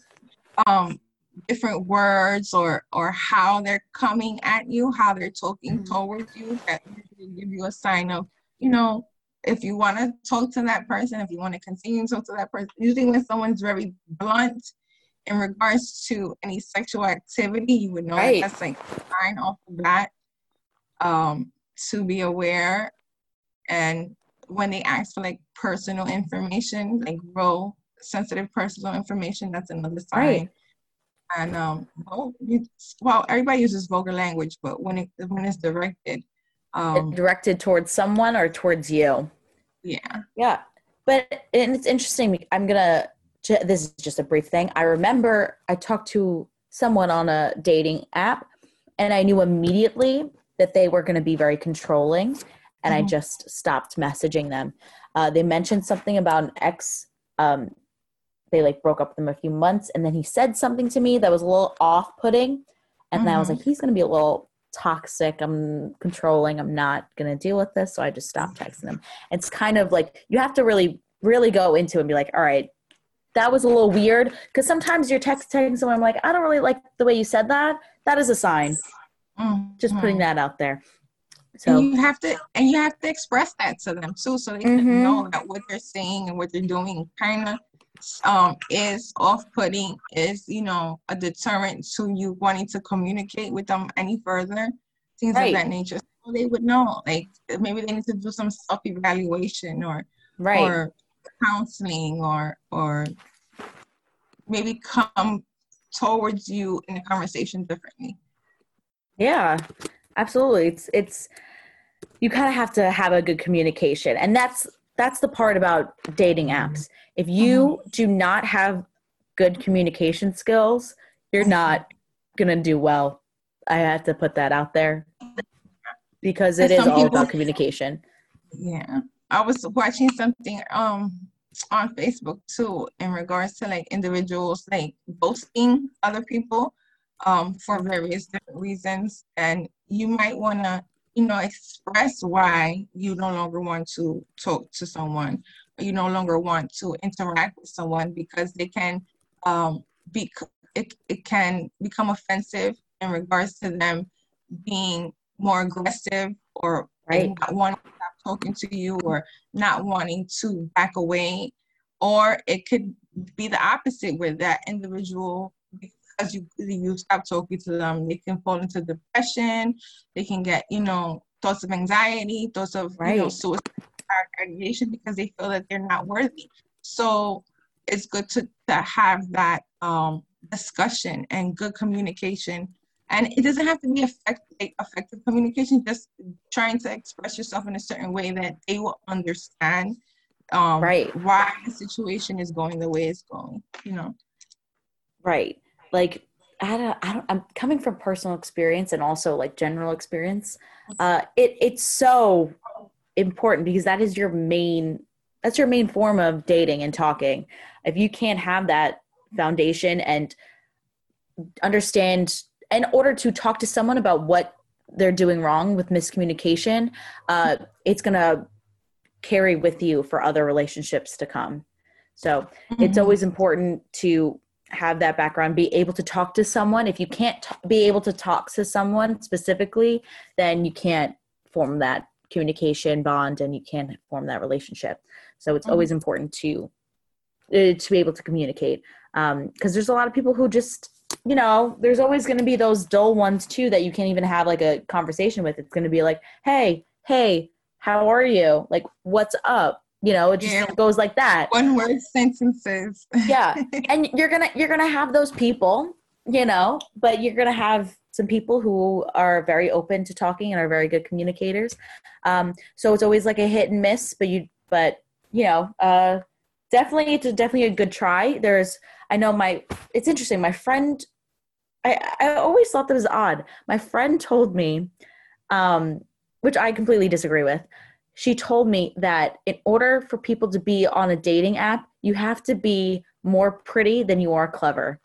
Speaker 2: um, different words or or how they're coming at you, how they're talking mm-hmm. towards you, that give you a sign of, you know, if you want to talk to that person, if you want to continue to talk to that person. Usually when someone's very blunt in regards to any sexual activity, you would know right. that that's like sign off of that. Um, to be aware and when they ask for like personal information, like real sensitive personal information, that's another sign. Right. And um, well, you, well, everybody uses vulgar language, but when it when it's directed, um,
Speaker 1: directed towards someone or towards you.
Speaker 2: Yeah.
Speaker 1: Yeah, but and it's interesting. I'm gonna. This is just a brief thing. I remember I talked to someone on a dating app, and I knew immediately that they were going to be very controlling and mm-hmm. I just stopped messaging them. Uh, they mentioned something about an ex. Um, they like broke up with him a few months, and then he said something to me that was a little off-putting, and mm-hmm. then I was like, mm-hmm. he's gonna be a little toxic. I'm controlling. I'm not gonna deal with this, so I just stopped texting them. It's kind of like you have to really, really go into it and be like, all right. That was a little weird because sometimes you're texting someone I'm like, I don't really like the way you said that. That is a sign. Mm-hmm. Just putting that out there.
Speaker 2: So and you have to and you have to express that to them too, so they mm-hmm. can know that what they're saying and what they're doing kind of um, is off-putting, is you know a deterrent to you wanting to communicate with them any further, things right. of that nature. So they would know, like maybe they need to do some self-evaluation or right. or counseling or or maybe come towards you in a conversation differently.
Speaker 1: Yeah, absolutely. It's it's you kind of have to have a good communication and that's that's the part about dating apps. If you mm-hmm. do not have good communication skills you're not going to do well. I have to put that out there because it is all people, about communication.
Speaker 2: Yeah. I was watching something um on facebook too in regards to like individuals like ghosting other people um for various different reasons. And you might want to you know, express why you no longer want to talk to someone, or you no longer want to interact with someone because they can um, be it, it can become offensive in regards to them being more aggressive or right. not wanting to stop talking to you or not wanting to back away. Or it could be the opposite where that individual because you you stop talking to them, they can fall into depression. They can get you know thoughts of anxiety, thoughts of right. you know suicide, because they feel that they're not worthy. So it's good to to have that um, discussion and good communication. And it doesn't have to be effective, effective communication. Just trying to express yourself in a certain way that they will understand um, right why the situation is going the way it's going. You know.
Speaker 1: Right like I don't, I don't, I'm coming from personal experience and also like general experience. Uh, it it's so important because that is your main that's your main form of dating and talking. If you can't have that foundation and understand in order to talk to someone about what they're doing wrong with miscommunication, uh, it's gonna carry with you for other relationships to come. So mm-hmm. it's always important to have that background be able to talk to someone. If you can't t- be able to talk to someone specifically then you can't form that communication bond and you can't form that relationship. So it's mm-hmm. always important to uh, to be able to communicate because um, there's a lot of people who just you know there's always going to be those dull ones too that you can't even have like a conversation with. It's going to be like hey hey how are you? Like what's up you know it just yeah. goes like that.
Speaker 2: One word sentences.
Speaker 1: Yeah. And you're gonna you're gonna have those people you know but you're gonna have some people who are very open to talking and are very good communicators. Um, so it's always like a hit and miss but you but you know uh, definitely it's a, definitely a good try. There's i know my it's interesting my friend i i always thought that was odd. My friend told me um, which i completely disagree with she told me that in order for people to be on a dating app, you have to be more pretty than you are clever.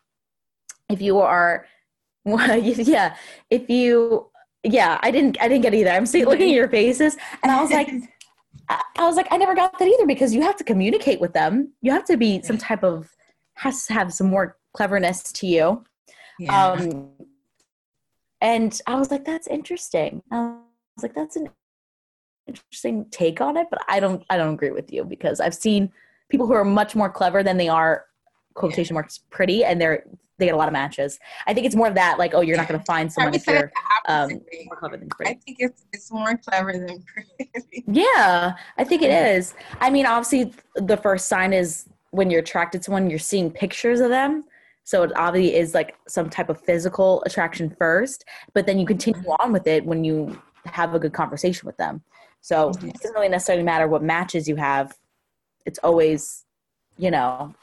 Speaker 1: If you are, well, yeah, if you, yeah, I didn't, I didn't get either. I'm seeing, looking at your faces, and I was like, I was like, I never got that either because you have to communicate with them. You have to be some type of has to have some more cleverness to you. Yeah. Um, and I was like, that's interesting. I was like, that's an interesting take on it, but I don't I don't agree with you because I've seen people who are much more clever than they are quotation marks pretty and they're they get a lot of matches. I think it's more of that, like, oh, you're not going to find someone if you're um,
Speaker 2: more clever than pretty. I think it's it's more clever than pretty.
Speaker 1: yeah, I think it is. I mean, obviously, the first sign is when you're attracted to someone, you're seeing pictures of them. So it obviously is like some type of physical attraction first, but then you continue mm-hmm. on with it when you have a good conversation with them. So mm-hmm. it doesn't really necessarily matter what matches you have. It's always, you know,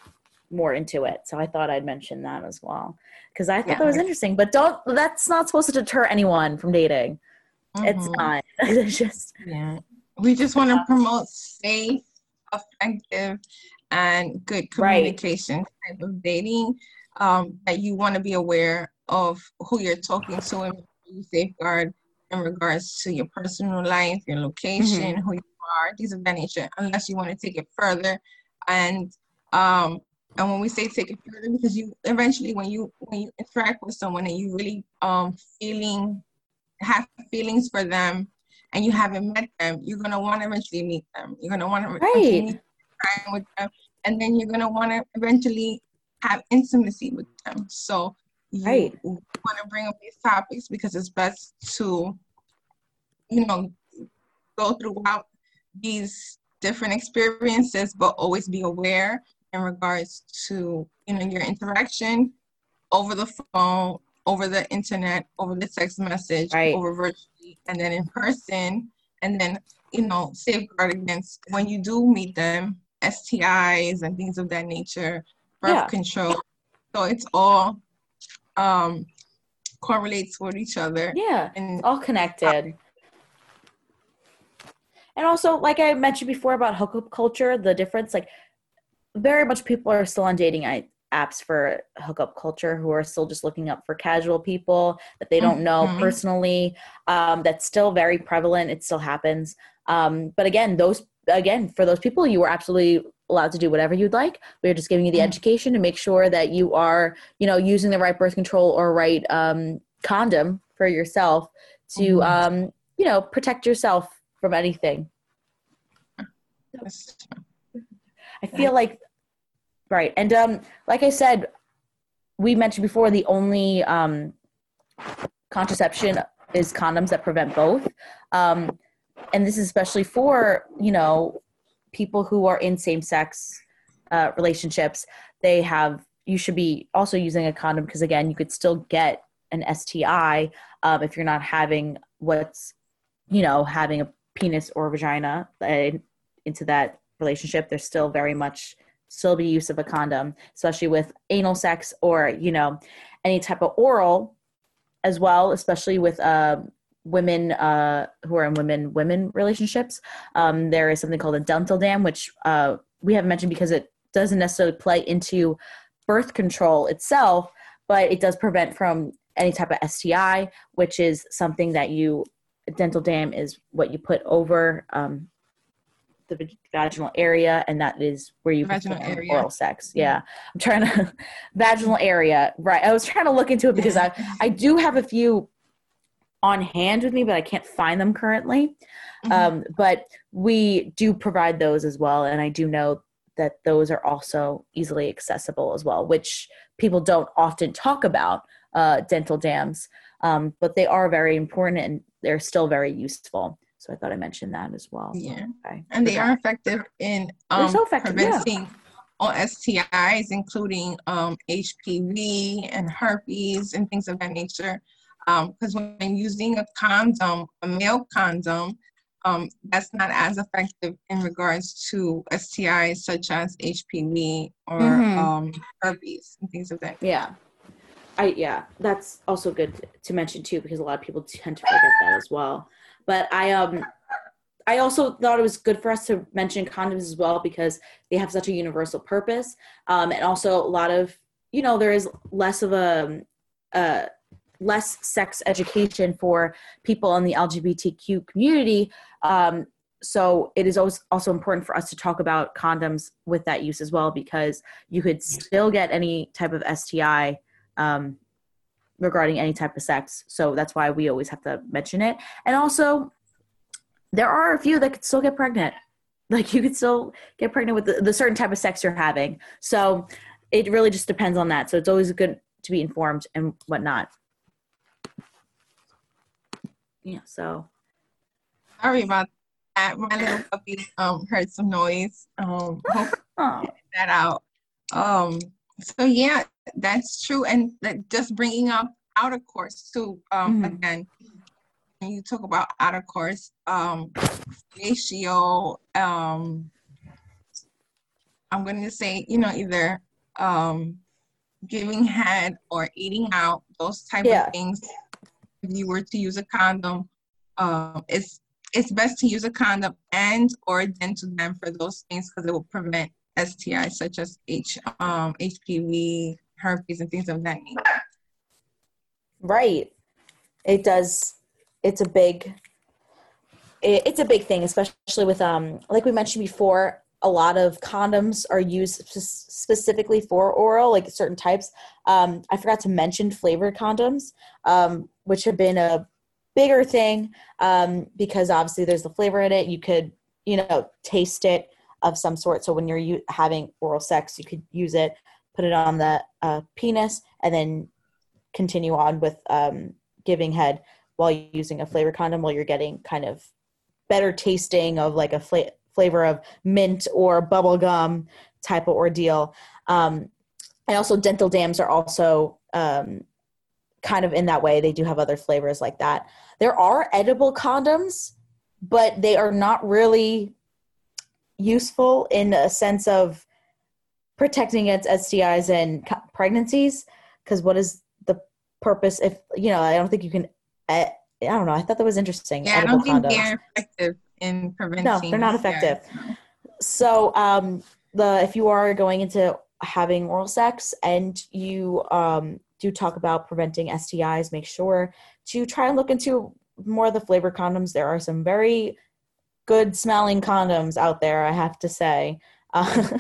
Speaker 1: more into it. So I thought I'd mention that as well because I thought yeah. that was interesting. But don't. That's not supposed to deter anyone from dating. Mm-hmm. It's not. it's just.
Speaker 2: Yeah. We just want to promote safe, effective, and good communication right. type of dating. Um, that you want to be aware of who you're talking to and you safeguard in regards to your personal life, your location, mm-hmm. who you are, things of that nature, unless you want to take it further. And um, and when we say take it further, because you eventually when you when you interact with someone and you really um feeling have feelings for them and you haven't met them, you're gonna want to eventually meet them. You're gonna want to
Speaker 1: right. meet
Speaker 2: time with them, and then you're gonna want to eventually have intimacy with them. So you right. Want to bring up these topics because it's best to, you know, go throughout these different experiences, but always be aware in regards to, you know, your interaction over the phone, over the internet, over the text message, right. over virtually, and then in person, and then you know safeguard against when you do meet them STIs and things of that nature, birth yeah. control. So it's all um, correlates with each other.
Speaker 1: Yeah, and all connected. and also, like I mentioned before about hookup culture, the difference, like very much people are still on dating apps for hookup culture who are still just looking up for casual people that they don't know mm-hmm. personally. Um, that's still very prevalent. It still happens. Um, but again, those again for those people, you are absolutely allowed to do whatever you'd like. We're just giving you the mm-hmm. education to make sure that you are, you know, using the right birth control or right um, condom for yourself to, mm-hmm. um, you know, protect yourself from anything. I feel like right, and um, like I said, we mentioned before, the only um, contraception is condoms that prevent both. Um, and this is especially for you know people who are in same-sex uh, relationships. They have you should be also using a condom because again, you could still get an STI um, if you're not having what's you know having a penis or vagina into that relationship. There's still very much still be use of a condom, especially with anal sex or you know any type of oral as well, especially with uh, women uh, who are in women women relationships. Um, there is something called a dental dam, which uh, we haven't mentioned because it doesn't necessarily play into birth control itself, but it does prevent from any type of STI, which is something that you dental dam is what you put over um, the vaginal area, and that is where you vaginal area. oral sex. Yeah, I'm trying to vaginal area. Right, I was trying to look into it because I I do have a few on hand with me, but I can't find them currently. Mm-hmm. Um, but we do provide those as well, and I do know that those are also easily accessible as well, which people don't often talk about uh, dental dams, um, but they are very important and they're still very useful. So I thought I mentioned that as well.
Speaker 2: Yeah, okay. and they are effective in um, so effective, preventing yeah. all STIs, including um, HPV and herpes and things of that nature because um, when using a condom, a male condom, um, that's not as effective in regards to STIs such as HPV or mm-hmm. um, herpes and things of that.
Speaker 1: Yeah. I, yeah, that's also good to mention too because a lot of people tend to forget that as well. But I um I also thought it was good for us to mention condoms as well because they have such a universal purpose, um, and also a lot of you know there is less of a, a less sex education for people in the LGBTQ community. Um, so it is always also important for us to talk about condoms with that use as well because you could still get any type of STI um, regarding any type of sex. So that's why we always have to mention it. And also, there are a few that could still get pregnant. Like you could still get pregnant with the, the certain type of sex you're having. So it really just depends on that. So it's always good to be informed and whatnot yeah, so
Speaker 2: sorry about that. My little puppy um heard some noise. Um oh. that out. Um so yeah, that's true. And that just bringing up outer course too. Um mm-hmm. again, when you talk about outer course, um ratio, um I'm gonna say, you know, either um giving head or eating out, those type yeah. of things you were to use a condom, um, it's it's best to use a condom and or dental dam for those things because it will prevent STIs such as H um, HPV, herpes, and things of that nature.
Speaker 1: Right. It does. It's a big. It, it's a big thing, especially with um, like we mentioned before. A lot of condoms are used specifically for oral, like certain types. Um, I forgot to mention flavored condoms. Um, which have been a bigger thing um, because obviously there's the flavor in it. You could, you know, taste it of some sort. So when you're u- having oral sex, you could use it, put it on the uh, penis, and then continue on with um, giving head while using a flavor condom while you're getting kind of better tasting of like a fla- flavor of mint or bubble gum type of ordeal. Um, and also dental dams are also um, kind of in that way. They do have other flavors like that. There are edible condoms but they are not really useful in a sense of protecting against STIs and pregnancies. Because what is the purpose if you know? I don't think you can. I, I don't know. I thought that was interesting.
Speaker 2: Yeah, I don't think condoms. they're effective in preventing.
Speaker 1: No, they're not effective. So, um, the if you are going into having oral sex and you um, do talk about preventing STIs, make sure to try and look into more of the flavor condoms. There are some very good smelling condoms out there, I have to say. Uh,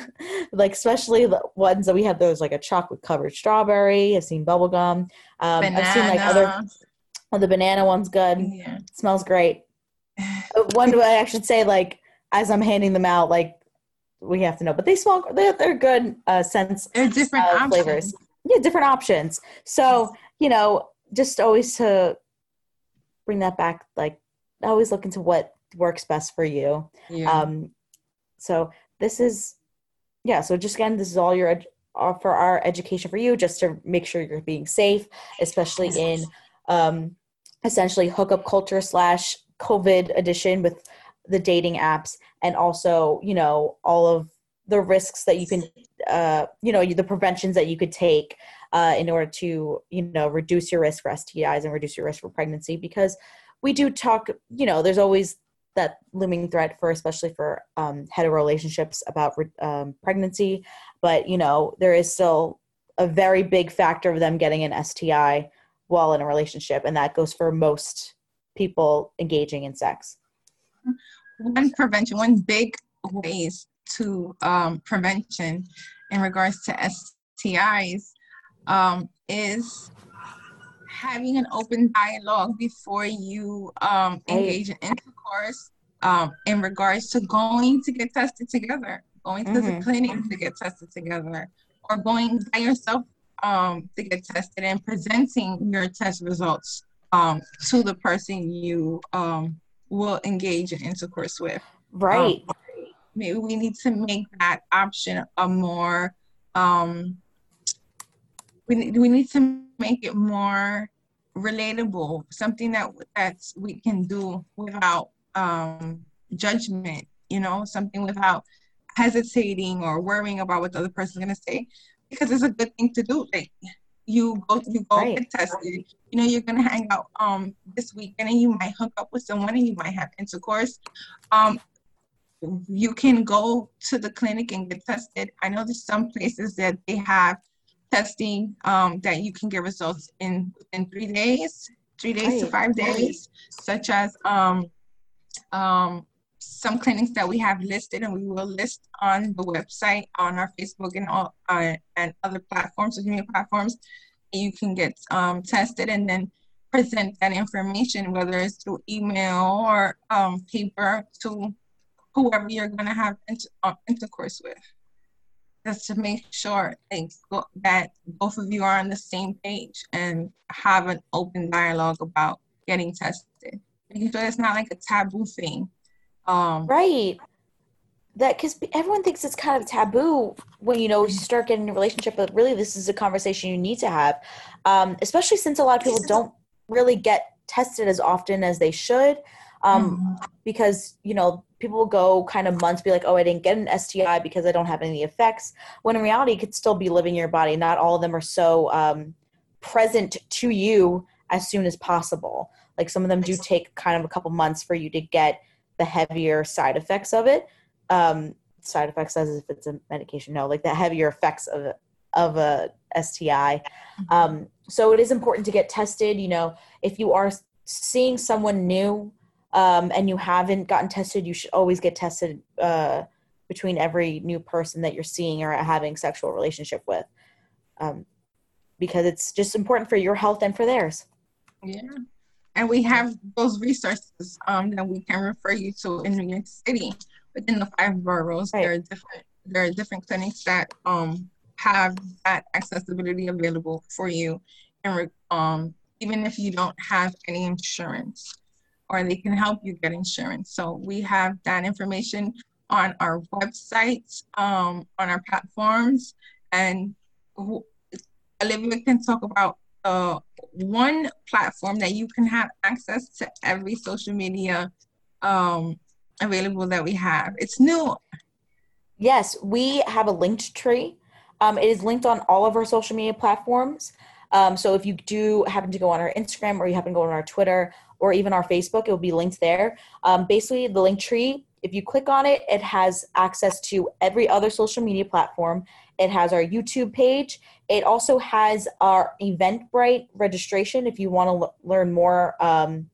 Speaker 1: like especially the ones that we have those like a chocolate covered strawberry. I've seen bubblegum. Um, I've seen like other. Oh, the banana one's good. Yeah. smells great. Uh, one way I should say like as I'm handing them out, like we have to know, but they smell. They're, they're good. Uh, sense.
Speaker 2: They're different uh, flavors.
Speaker 1: Yeah, different options. So you know, just always to bring that back. Like always look into what works best for you. Yeah. Um, so this is, yeah. So just again, this is all your ed- for our education for you, just to make sure you're being safe, especially in um, essentially hookup culture slash COVID edition with the dating apps and also you know all of the risks that you can uh, you know the preventions that you could take uh, in order to you know reduce your risk for stis and reduce your risk for pregnancy because we do talk you know there's always that looming threat for especially for um, hetero relationships about um, pregnancy. But you know there is still a very big factor of them getting an sti while in a relationship and that goes for most people engaging in sex.
Speaker 2: One prevention, one big ways to um, prevention in regards to STIs um, is having an open dialogue before you um, engage in intercourse um, in regards to going to get tested together, going to mm-hmm. the clinic to get tested together, or going by yourself um, to get tested and presenting your test results um, to the person you um, will engage in intercourse with.
Speaker 1: Right.
Speaker 2: Um, maybe we need to make that option a more um, we need, we need to make it more relatable, something that that we can do without um, judgment. You know, something without hesitating or worrying about what the other person's gonna say, because it's a good thing to do. Like you go you go right. get tested. You know, you're gonna hang out um this weekend and you might hook up with someone and you might have intercourse. Um you can go to the clinic and get tested. I know there's some places that they have testing um, that you can get results in in three days, three days right. to five days, such as um, um, some clinics that we have listed and we will list on the website, on our Facebook and all uh, and other platforms, social media platforms. You can get um, tested and then present that information, whether it's through email or um, paper, to whoever you're going to have inter- uh, intercourse with. Just to make sure that both of you are on the same page and have an open dialogue about getting tested. Making sure it's not like a taboo thing
Speaker 1: um, right. That because everyone thinks it's kind of taboo when you know you start getting a relationship, but really this is a conversation you need to have, um, especially since a lot of people don't really get tested as often as they should. Um, mm-hmm. Because you know people will go kind of months be like, oh, I didn't get an STI because I don't have any effects. When in reality, you could still be living your body. Not all of them are so um, present to you as soon as possible. Like some of them do take kind of a couple months for you to get the heavier side effects of it. Um, side effects as if it's a medication. No, like the heavier effects of of a STI. Mm-hmm. Um, so it is important to get tested. You know, if you are seeing someone new um, and you haven't gotten tested, you should always get tested uh, between every new person that you're seeing or having sexual relationship with, um, because it's just important for your health and for theirs.
Speaker 2: Yeah and we have those resources um, that we can refer you to in New York City within the five boroughs. Right. There are different there are different clinics that um, have that accessibility available for you, and um, even if you don't have any insurance, or they can help you get insurance. So we have that information on our websites, um, on our platforms, and Olivia can talk about uh, one platform that you can have access to every social media um, available that we have. It's new.
Speaker 1: Yes, we have a linked tree. Um, it is linked on all of our social media platforms. Um, so if you do happen to go on our Instagram or you happen to go on our Twitter or even our Facebook, it will be linked there. Um, basically, the Linktree, if you click on it, it has access to every other social media platform. It has our YouTube page. It also has our Eventbrite registration if you want to l- learn more um,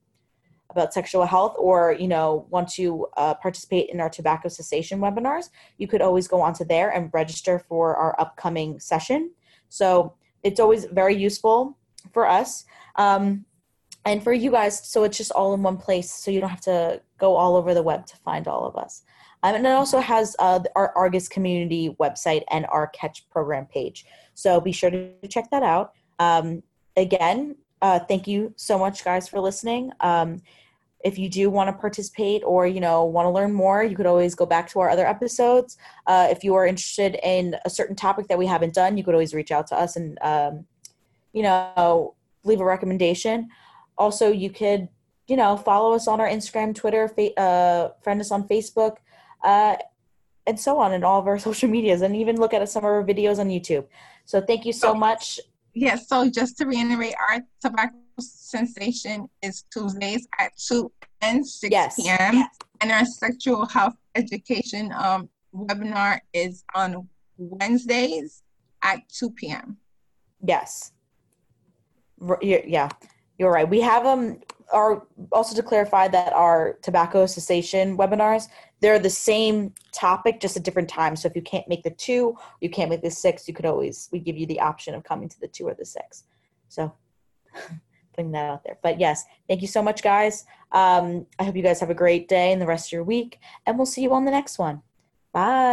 Speaker 1: about sexual health or you know want to uh, participate in our tobacco cessation webinars. You could always go onto there and register for our upcoming session. So it's always very useful for us. Um, and for you guys, so it's just all in one place, so you don't have to go all over the web to find all of us. Um, and it also has uh, our Argus community website and our Catch program page. So be sure to check that out. Um, again, uh, thank you so much, guys, for listening. Um, if you do want to participate or you know want to learn more, you could always go back to our other episodes. Uh, if you are interested in a certain topic that we haven't done, you could always reach out to us and um, you know leave a recommendation also you could you know follow us on our instagram twitter fa- uh, friend us on facebook uh, and so on and all of our social medias and even look at some of our videos on youtube so thank you so much
Speaker 2: Yes, so just to reiterate, our tobacco cessation is Tuesdays at 2 and 6
Speaker 1: Yes,
Speaker 2: p.m.
Speaker 1: yes.
Speaker 2: And our sexual health education um, webinar is on Wednesdays at 2 p.m.
Speaker 1: yes yeah you're right we have them our also to clarify that our tobacco cessation webinars they're the same topic just at different times. So if you can't make the two you can't make the six you could always we give you the option of coming to the two or the six. So putting that out there. But yes thank you so much guys. Um, i hope you guys have a great day and the rest of your week and we'll see you on the next one. Bye